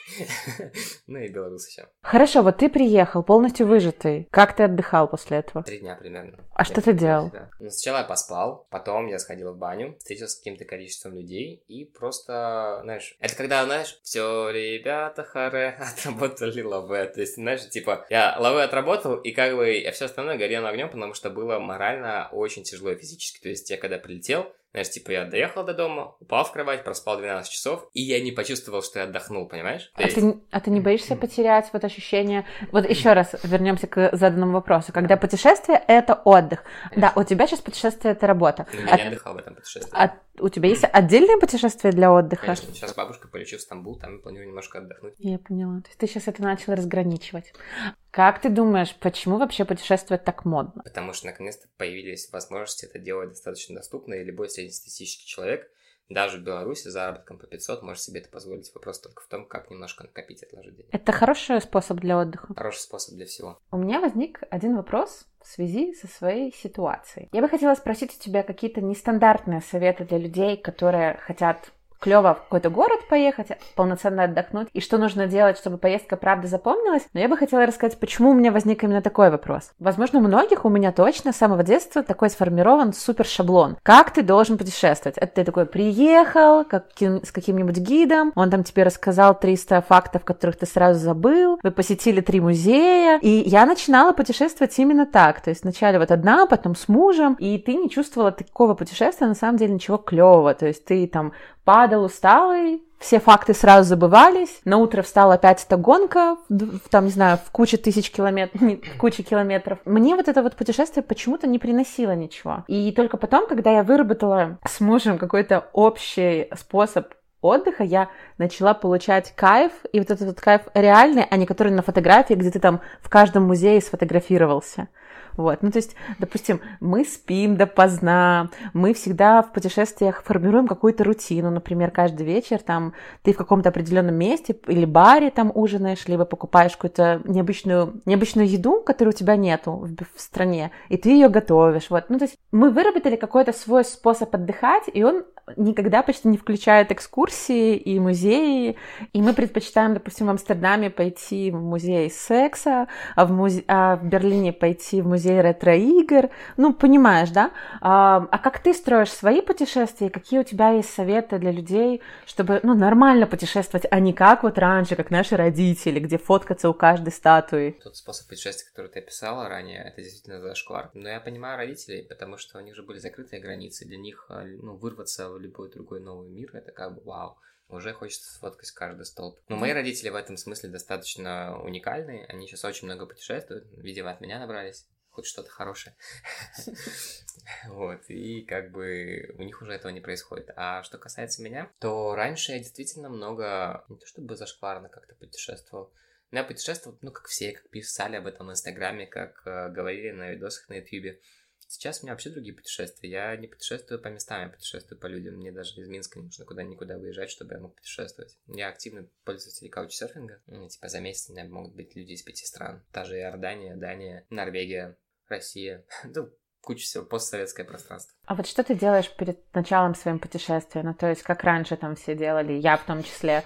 ну и Беларусь еще. Хорошо, вот ты приехал полностью выжатый. Как ты отдыхал после этого? Три дня примерно. А я что ты делал? Ну, сначала я поспал, потом я сходил в баню, встретился с каким-то количеством людей и просто, знаешь, это когда, знаешь, все, ребята, харе, отработали лаве. То есть, знаешь, типа, я лаве отработал, и как бы я все остальное горел огнем, потому что было морально очень тяжело физически. То есть, я когда прилетел, знаешь, типа я доехал до дома, упал в кровать, проспал 12 часов, и я не почувствовал, что я отдохнул, понимаешь? А, есть... ты, а ты не боишься потерять вот ощущение... Вот еще раз вернемся к заданному вопросу. Когда путешествие — это отдых. Да, у тебя сейчас путешествие — это работа. Ну, я а... не отдыхал в этом путешествии. А у тебя есть отдельное путешествие для отдыха? Конечно, сейчас бабушка полечу в Стамбул, там планирую немножко отдохнуть. Я поняла. То есть ты сейчас это начал разграничивать. Как ты думаешь, почему вообще путешествовать так модно? Потому что наконец-то появились возможности это делать достаточно доступно, и любой среднестатистический человек даже в Беларуси заработком по 500 можешь себе это позволить. Вопрос только в том, как немножко накопить, отложить деньги. Это хороший способ для отдыха? Хороший способ для всего. У меня возник один вопрос в связи со своей ситуацией. Я бы хотела спросить у тебя какие-то нестандартные советы для людей, которые хотят клево в какой-то город поехать, полноценно отдохнуть, и что нужно делать, чтобы поездка правда запомнилась. Но я бы хотела рассказать, почему у меня возник именно такой вопрос. Возможно, у многих, у меня точно, с самого детства такой сформирован супер шаблон. Как ты должен путешествовать? Это ты такой приехал как, с каким-нибудь гидом, он там тебе рассказал 300 фактов, которых ты сразу забыл, вы посетили три музея, и я начинала путешествовать именно так. То есть вначале вот одна, потом с мужем, и ты не чувствовала такого путешествия, на самом деле ничего клевого. То есть ты там падал усталый, все факты сразу забывались. На утро встала опять эта гонка, там, не знаю, в куче тысяч километров, в куче километров. Мне вот это вот путешествие почему-то не приносило ничего. И только потом, когда я выработала с мужем какой-то общий способ отдыха я начала получать кайф, и вот этот вот кайф реальный, а не который на фотографии, где ты там в каждом музее сфотографировался. Вот, ну то есть, допустим, мы спим допоздна, мы всегда в путешествиях формируем какую-то рутину, например, каждый вечер там ты в каком-то определенном месте или баре там ужинаешь, либо покупаешь какую-то необычную, необычную еду, которой у тебя нету в, в стране, и ты ее готовишь, вот. Ну то есть мы выработали какой-то свой способ отдыхать, и он никогда почти не включает экскурсии и музеи, и мы предпочитаем, допустим, в Амстердаме пойти в музей секса, а в, музе... а в Берлине пойти в музей ретро-игр, ну, понимаешь, да? А, а как ты строишь свои путешествия, какие у тебя есть советы для людей, чтобы, ну, нормально путешествовать, а не как вот раньше, как наши родители, где фоткаться у каждой статуи? Тот способ путешествия, который ты описала ранее, это действительно зашквар. Но я понимаю родителей, потому что у них же были закрытые границы, для них, а, ну, вырваться в любой другой новый мир, это как бы вау уже хочется сфоткать каждый столб. Но мои родители в этом смысле достаточно уникальные. Они сейчас очень много путешествуют. Видимо, от меня набрались хоть что-то хорошее. Вот, и как бы у них уже этого не происходит. А что касается меня, то раньше я действительно много, не то чтобы зашкварно как-то путешествовал, но я путешествовал, ну, как все, как писали об этом в Инстаграме, как э, говорили на видосах на Ютьюбе. Сейчас у меня вообще другие путешествия. Я не путешествую по местам, я путешествую по людям. Мне даже из Минска не нужно куда-никуда выезжать, чтобы я мог путешествовать. Я активный пользователь каучсерфинга. Типа за месяц меня могут быть люди из пяти стран. Та же Иордания, Дания, Норвегия, Россия. Ну, куча всего, постсоветское пространство. А вот что ты делаешь перед началом своим путешествия? Ну, то есть, как раньше там все делали, я в том числе,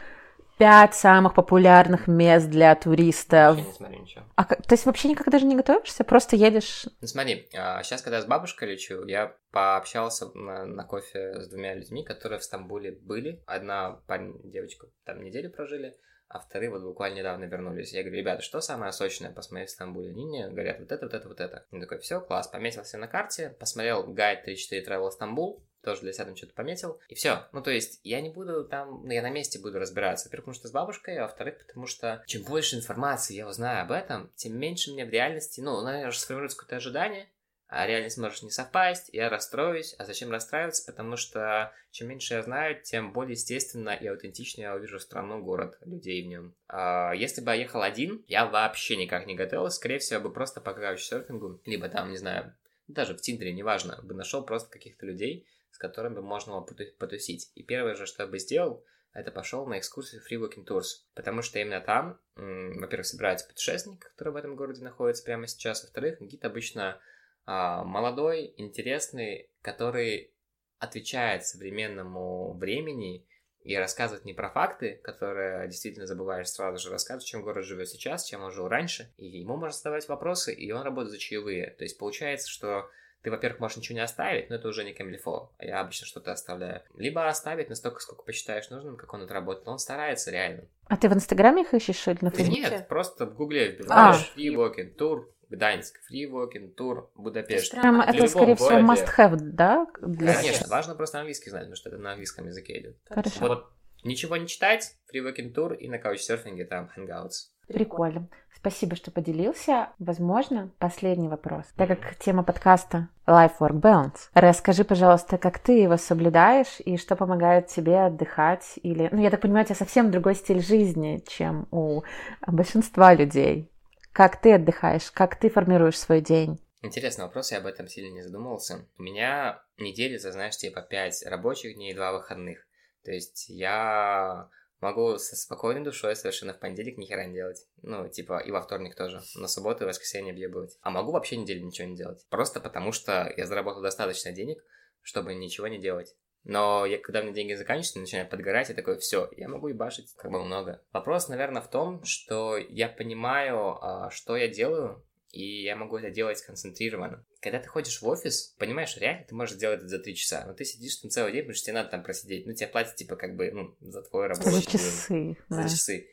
пять самых популярных мест для туристов. Я не смотрю ничего. А, то есть вообще никак даже не готовишься? Просто едешь? Ну смотри, сейчас, когда я с бабушкой лечу, я пообщался на, на кофе с двумя людьми, которые в Стамбуле были. Одна парень, девочка там неделю прожили, а вторые вот буквально недавно вернулись. Я говорю, ребята, что самое сочное посмотреть в Стамбуле? Они мне говорят, вот это, вот это, вот это. Я такой, все, класс, пометился на карте, посмотрел гайд 3-4 Travel Стамбул, тоже для себя там что-то пометил, и все. Ну, то есть, я не буду там, ну, я на месте буду разбираться. Во-первых, потому что с бабушкой, а во-вторых, потому что чем больше информации я узнаю об этом, тем меньше мне в реальности, ну, наверное, сформируется какое-то ожидание, а реальность может не совпасть, я расстроюсь. А зачем расстраиваться? Потому что чем меньше я знаю, тем более естественно и аутентично я увижу страну, город, людей в нем. А если бы я ехал один, я вообще никак не готовился. Скорее всего, бы просто по серфингу, либо там, не знаю, даже в Тиндере, неважно, бы нашел просто каких-то людей, с которыми можно было потусить. И первое же, что я бы сделал, это пошел на экскурсию Free Walking Tours, потому что именно там, во-первых, собирается путешественник, который в этом городе находится прямо сейчас, во-вторых, гид обычно а, молодой, интересный, который отвечает современному времени и рассказывает не про факты, которые действительно забываешь сразу же, рассказывать, чем город живет сейчас, чем он жил раньше, и ему можно задавать вопросы, и он работает за чаевые. То есть получается, что ты, во-первых, можешь ничего не оставить, но это уже не камильфо. А я обычно что-то оставляю. Либо оставить настолько, сколько посчитаешь нужным, как он отработал. Он старается реально. А ты в Инстаграме их ищешь или на Фейсбуке? Нет, просто в Гугле вбиваешь а. free walking tour, Гданьск, free walking tour, Будапешт. Прям это, скорее всего, must have, да? Для... Конечно, важно просто английский знать, потому что это на английском языке идет. Хорошо. Вот ничего не читать, free walking tour и на каучсерфинге там hangouts. Прикольно. Спасибо, что поделился. Возможно, последний вопрос. Так как тема подкаста Life Work Balance, расскажи, пожалуйста, как ты его соблюдаешь и что помогает тебе отдыхать или, ну, я так понимаю, у тебя совсем другой стиль жизни, чем у большинства людей. Как ты отдыхаешь? Как ты формируешь свой день? Интересный вопрос, я об этом сильно не задумывался. У меня неделя, знаешь, типа 5 рабочих дней и 2 выходных. То есть я Могу со спокойной душой совершенно в понедельник ни хера не делать. Ну, типа, и во вторник тоже. На субботу и воскресенье объебывать. А могу вообще неделю ничего не делать. Просто потому, что я заработал достаточно денег, чтобы ничего не делать. Но я, когда меня деньги заканчиваются, начинаю подгорать, я такой, все, я могу ебашить как бы много. Вопрос, наверное, в том, что я понимаю, а, что я делаю, и я могу это делать сконцентрированно. Когда ты ходишь в офис, понимаешь, реально ты можешь сделать это за три часа, но ты сидишь там целый день, потому что тебе надо там просидеть, ну, тебе платят, типа, как бы, ну, за твой рабочий За часы, За часы.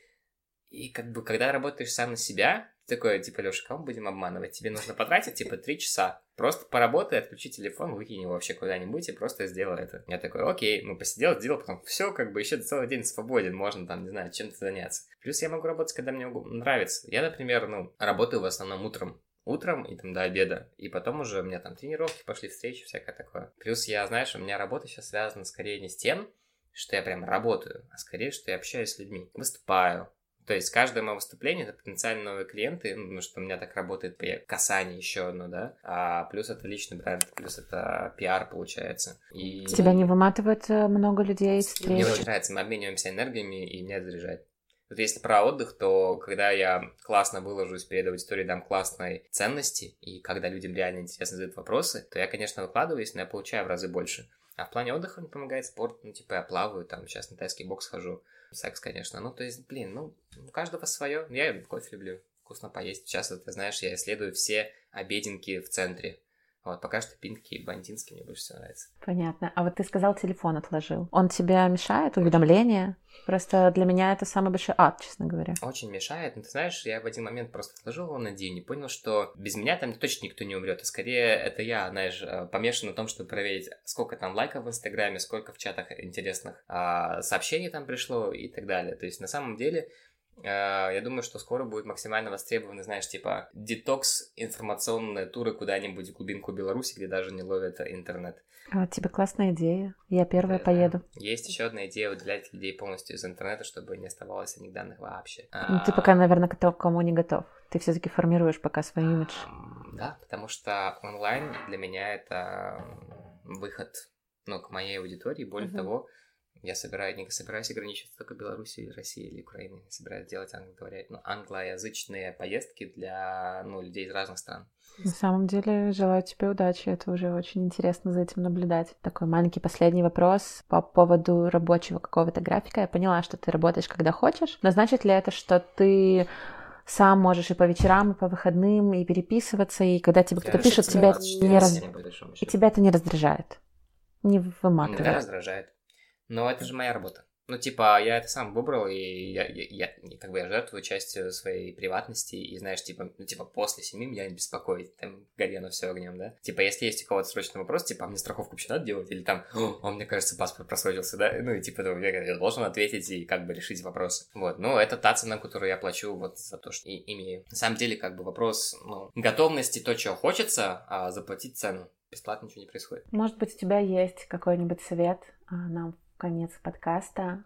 И как бы, когда работаешь сам на себя, такое, типа, Леша, кого будем обманывать? Тебе нужно потратить, типа, три часа. Просто поработай, отключи телефон, выкинь его вообще куда-нибудь и просто сделай это. Я такой, окей, ну, посидел, сделал, потом все, как бы, еще целый день свободен, можно там, не знаю, чем-то заняться. Плюс я могу работать, когда мне нравится. Я, например, ну, работаю в основном утром утром и там до обеда. И потом уже у меня там тренировки пошли, встречи, всякое такое. Плюс я, знаешь, у меня работа сейчас связана скорее не с тем, что я прям работаю, а скорее, что я общаюсь с людьми. Выступаю, То есть каждое мое выступление это потенциально новые клиенты, ну, потому что у меня так работает касание еще одно, да, а плюс это личный бренд, плюс это пиар получается. И... Тебя не выматывает э, много людей встреч? Мне очень нравится, мы обмениваемся энергиями, и меня заряжает. Вот если про отдых, то когда я классно выложусь перед аудиторией, дам классной ценности, и когда людям реально интересно задают вопросы, то я, конечно, выкладываюсь, но я получаю в разы больше. А в плане отдыха мне помогает спорт, ну, типа, я плаваю, там, сейчас на тайский бокс хожу, секс, конечно, ну, то есть, блин, ну, у каждого свое, я кофе люблю, вкусно поесть, сейчас, ты знаешь, я исследую все обеденки в центре, вот, пока что пинки и бандинские мне больше всего нравятся. Понятно. А вот ты сказал, телефон отложил. Он тебе мешает? Уведомления? Просто для меня это самый большой ад, честно говоря. Очень мешает. Но ты знаешь, я в один момент просто отложил его на день и понял, что без меня там точно никто не умрет. А скорее это я, знаешь, э, помешан на том, чтобы проверить, сколько там лайков в Инстаграме, сколько в чатах интересных а, сообщений там пришло и так далее. То есть на самом деле я думаю, что скоро будет максимально востребованы, знаешь, типа детокс информационные туры куда-нибудь в глубинку Беларуси, где даже не ловят интернет. А тебе классная идея. Я первая да. поеду. Есть еще одна идея удалять людей полностью из интернета, чтобы не оставалось о них данных вообще. Ну, ты пока, наверное, к кому не готов. Ты все-таки формируешь пока свой имидж. Да, потому что онлайн для меня это выход ну, к моей аудитории. Более uh-huh. того, я собираюсь, не собираюсь ограничиваться только Беларуси, Россией или Украиной. Я собираюсь делать англоговоря... ну, англоязычные поездки для ну, людей из разных стран. На самом деле, желаю тебе удачи. Это уже очень интересно за этим наблюдать. Такой маленький последний вопрос по поводу рабочего какого-то графика. Я поняла, что ты работаешь, когда хочешь. Но значит ли это, что ты сам можешь и по вечерам, и по выходным, и переписываться, и когда тебе кто-то пишет, тебя не раз... и тебя это не раздражает? Не выматывает? Меня раздражает. Но это же моя работа. Ну, типа, я это сам выбрал, и я, я, я как бы я жертвую частью своей приватности, и знаешь, типа, ну, типа, после семи меня не беспокоит, там, гори оно все огнем, да? Типа, если есть у кого-то срочный вопрос, типа, а мне страховку вообще надо делать, или там, о, мне кажется, паспорт просрочился, да? Ну, и типа, я, я должен ответить и как бы решить вопрос. Вот, ну, это та цена, которую я плачу вот за то, что и, имею. На самом деле, как бы вопрос, ну, готовности то, чего хочется, а заплатить цену. Бесплатно ничего не происходит. Может быть, у тебя есть какой-нибудь совет а, нам конец подкаста.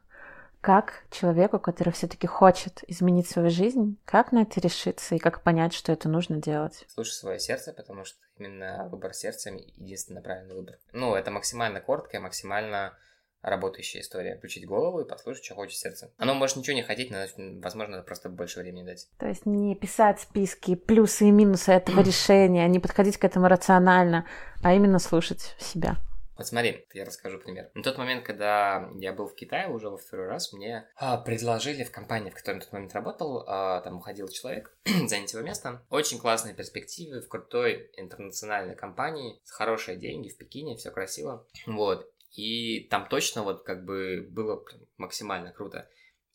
Как человеку, который все-таки хочет изменить свою жизнь, как на это решиться и как понять, что это нужно делать? Слушай свое сердце, потому что именно выбор сердца единственный правильный выбор. Ну, это максимально короткая, максимально работающая история. Включить голову и послушать, что хочет сердце. Оно может ничего не хотеть, но, возможно, просто больше времени дать. То есть не писать списки плюсы и минусы этого решения, не подходить к этому рационально, а именно слушать себя. Вот смотри, я расскажу пример. На тот момент, когда я был в Китае уже во второй раз, мне а, предложили в компании, в которой на тот момент работал, а, там уходил человек, занять его место. Очень классные перспективы в крутой интернациональной компании, с хорошие деньги в Пекине, все красиво. Вот. И там точно вот как бы было максимально круто.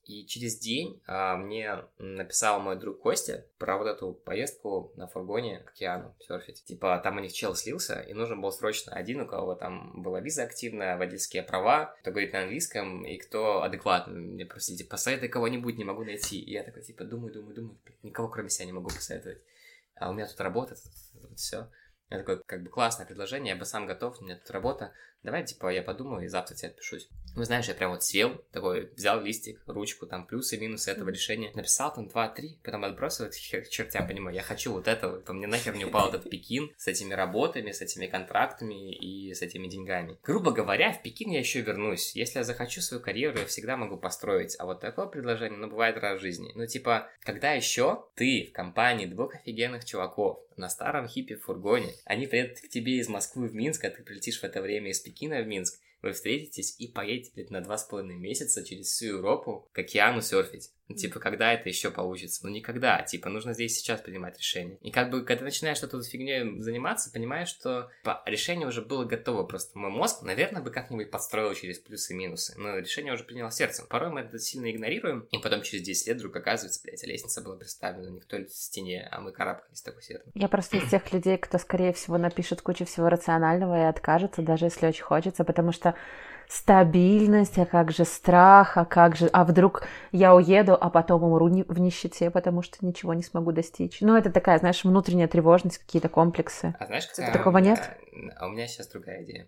И через день а, мне написал мой друг Костя про вот эту поездку на фургоне к океану серфить. Типа, там у них чел слился, и нужен был срочно один, у кого там была виза активная, водительские права, кто говорит на английском, и кто адекватный. Мне просто, типа, посоветуй кого-нибудь, не могу найти. И я такой, типа, думаю, думаю, думаю, никого кроме себя не могу посоветовать. А у меня тут работа, тут, тут, все. Я такой, как бы, классное предложение, я бы сам готов, у меня тут работа. Давай, типа, я подумаю и завтра тебе отпишусь. Ну, знаешь, я прям вот сел, такой, взял листик, ручку, там, плюсы, минусы этого решения, написал там 2-3, потом отбросил это к чертям, понимаю, я хочу вот этого, то мне нахер не упал этот Пекин с этими работами, с этими контрактами и с этими деньгами. Грубо говоря, в Пекин я еще вернусь. Если я захочу свою карьеру, я всегда могу построить. А вот такое предложение, ну, бывает раз в жизни. Ну, типа, когда еще ты в компании двух офигенных чуваков на старом хипе в фургоне, они приедут к тебе из Москвы в Минск, а ты прилетишь в это время из Пекина в Минск, вы встретитесь и поедете на два с половиной месяца через всю Европу к океану серфить. Ну, типа, когда это еще получится? Ну, никогда. Типа, нужно здесь сейчас принимать решение. И как бы, когда начинаешь что-то фигней заниматься, понимаешь, что типа, решение уже было готово. Просто мой мозг, наверное, бы как-нибудь подстроил через плюсы и минусы. Но решение уже приняло сердцем. Порой мы это сильно игнорируем, и потом через 10 лет вдруг оказывается, блядь, лестница была представлена не к той стене, а мы карабкались такой сердцем. Я просто из тех людей, кто, скорее всего, напишет кучу всего рационального и откажется, даже если очень хочется, потому что стабильность, а как же страх, а как же, а вдруг я уеду, а потом умру в нищете, потому что ничего не смогу достичь. Ну, это такая, знаешь, внутренняя тревожность, какие-то комплексы. А знаешь, какая... Такого нет? А у меня сейчас другая идея.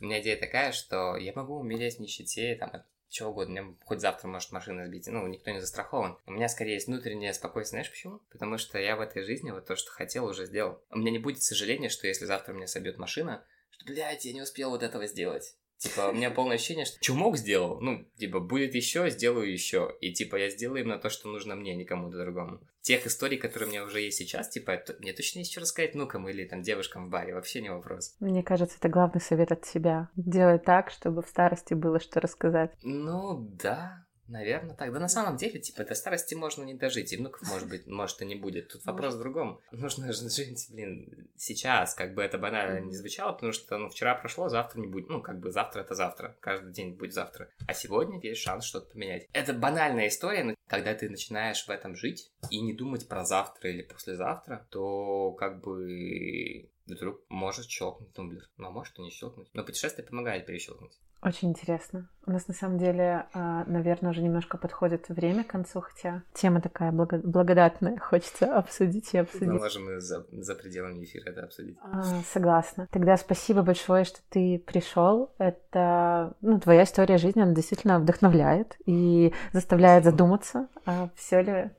У меня идея такая, что я могу умереть в нищете, там, чего угодно. Меня хоть завтра может машина сбить. Ну, никто не застрахован. У меня скорее есть внутреннее спокойствие. Знаешь почему? Потому что я в этой жизни вот то, что хотел, уже сделал. У меня не будет сожаления, что если завтра меня собьет машина, что, блядь, я не успел вот этого сделать. Типа, у меня полное ощущение, что чумок сделал, ну, типа, будет еще, сделаю еще. И, типа, я сделаю именно то, что нужно мне, а не кому-то другому. Тех историй, которые у меня уже есть сейчас, типа, мне точно есть что рассказать внукам или там девушкам в баре, вообще не вопрос. Мне кажется, это главный совет от себя. Делай так, чтобы в старости было что рассказать. Ну, да, Наверное, так. Да на самом деле, типа, до старости можно не дожить, и внуков, может быть, может, и не будет. Тут вопрос в другом. Нужно же жить, блин, сейчас, как бы это банально не звучало, потому что, ну, вчера прошло, завтра не будет. Ну, как бы завтра это завтра, каждый день будет завтра. А сегодня есть шанс что-то поменять. Это банальная история, но когда ты начинаешь в этом жить и не думать про завтра или послезавтра, то, как бы, вдруг может щелкнуть тумблер. Ну, а может и не щелкнуть. Но путешествие помогает перещелкнуть. Очень интересно. У нас на самом деле, а, наверное, уже немножко подходит время к концу, хотя тема такая благо- благодатная, хочется обсудить и обсудить. Мы можем и за, за пределами эфира это обсудить. А, согласна. Тогда спасибо большое, что ты пришел. Это, ну, твоя история жизни, она действительно вдохновляет и заставляет задуматься, а все ли,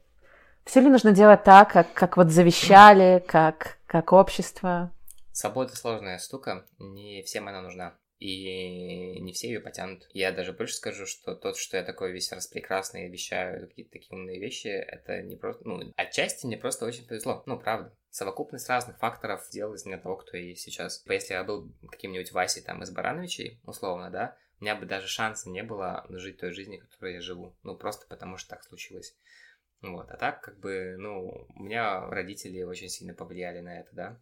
все ли нужно делать так, как, как вот завещали, как, как общество. Свобода сложная штука, не всем она нужна и не все ее потянут. Я даже больше скажу, что тот, что я такой весь раз прекрасный и вещаю какие-то такие умные вещи, это не просто, ну, отчасти мне просто очень повезло, ну, правда. Совокупность разных факторов сделала из меня того, кто я есть сейчас. Если я был каким-нибудь Васей там из Барановичей, условно, да, у меня бы даже шанса не было жить той жизнью, которой я живу. Ну, просто потому что так случилось. Вот, а так, как бы, ну, у меня родители очень сильно повлияли на это, да.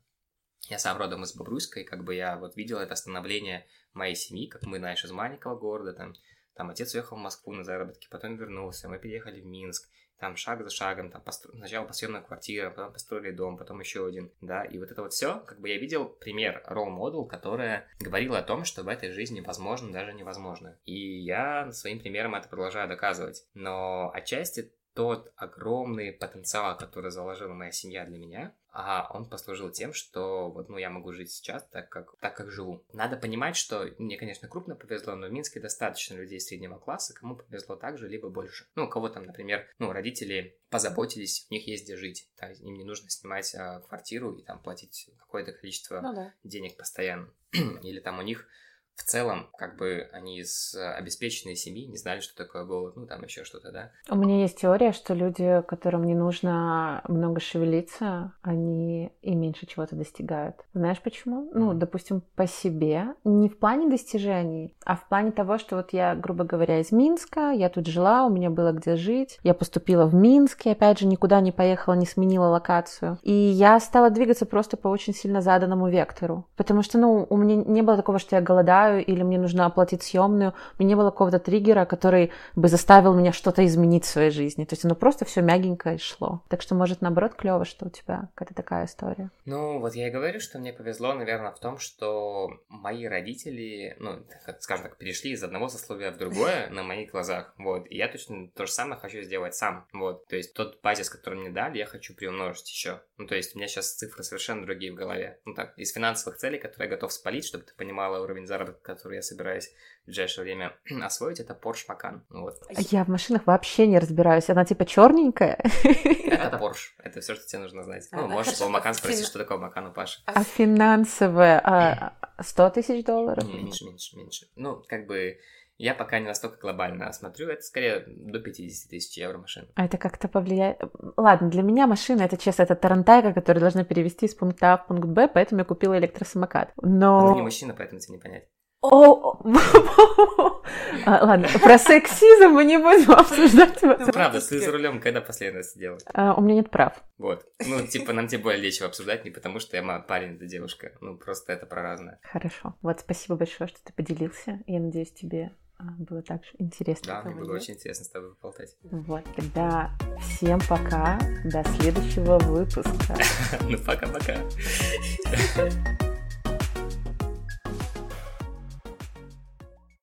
Я сам родом из Бобруйска, и как бы я вот видел это становление моей семьи, как мы, знаешь, из маленького города, там, там отец уехал в Москву на заработки, потом вернулся, мы переехали в Минск, там шаг за шагом, там постро... сначала построена квартира, потом построили дом, потом еще один, да, и вот это вот все, как бы я видел пример role model, которая говорила о том, что в этой жизни возможно, даже невозможно. И я своим примером это продолжаю доказывать. Но отчасти тот огромный потенциал, который заложила моя семья для меня, а он послужил тем, что вот, ну, я могу жить сейчас так, как, так, как живу. Надо понимать, что мне, конечно, крупно повезло, но в Минске достаточно людей среднего класса, кому повезло так же, либо больше. Ну, у кого там, например, ну, родители позаботились, у них есть где жить. Да, им не нужно снимать а, квартиру и там платить какое-то количество ну, да. денег постоянно. Или там у них в целом, как бы они из э, обеспеченной семьи не знали, что такое голод, ну там еще что-то, да. У меня есть теория, что люди, которым не нужно много шевелиться, они и меньше чего-то достигают. Знаешь почему? Ну, допустим, по себе, не в плане достижений, а в плане того, что вот я, грубо говоря, из Минска, я тут жила, у меня было где жить, я поступила в Минске, опять же, никуда не поехала, не сменила локацию, и я стала двигаться просто по очень сильно заданному вектору, потому что, ну, у меня не было такого, что я голодаю, уезжаю или мне нужно оплатить съемную, у меня не было какого-то триггера, который бы заставил меня что-то изменить в своей жизни. То есть оно просто все мягенько и шло. Так что, может, наоборот, клево, что у тебя какая-то такая история. Ну, вот я и говорю, что мне повезло, наверное, в том, что мои родители, ну, скажем так, перешли из одного сословия в другое на моих глазах. Вот. И я точно то же самое хочу сделать сам. Вот. То есть тот базис, который мне дали, я хочу приумножить еще. Ну, то есть у меня сейчас цифры совершенно другие в голове. Ну так, из финансовых целей, которые я готов спалить, чтобы ты понимала уровень заработка который я собираюсь в ближайшее время освоить, это Porsche Macan. Вот. Я в машинах вообще не разбираюсь. Она типа черненькая. Это Porsche. Это все, что тебе нужно знать. Ну, можешь по Macan спросить, что такое Macan у Паши. А финансовое? 100 а, тысяч долларов? Меньше, меньше, меньше. Ну, как бы я пока не настолько глобально смотрю, это скорее до 50 тысяч евро машина. А это как-то повлияет? Ладно, для меня машина, это честно, это тарантайка, которую должна перевести из пункта А в пункт Б, поэтому я купила электросамокат. Но... Но ты не мужчина, поэтому тебе не понять. О, а, ладно, про сексизм мы не будем обсуждать. Ну, правда, ты за рулем когда последний раз сидела? А, у меня нет прав. Вот. Ну, типа, нам тем более нечего обсуждать, не потому что я парень, это девушка. Ну, просто это про разное. Хорошо. Вот, спасибо большое, что ты поделился. Я надеюсь, тебе а, было также интересно. Да, мне было очень интересно с тобой поболтать. Вот, тогда всем пока, до следующего выпуска. Ну, пока-пока.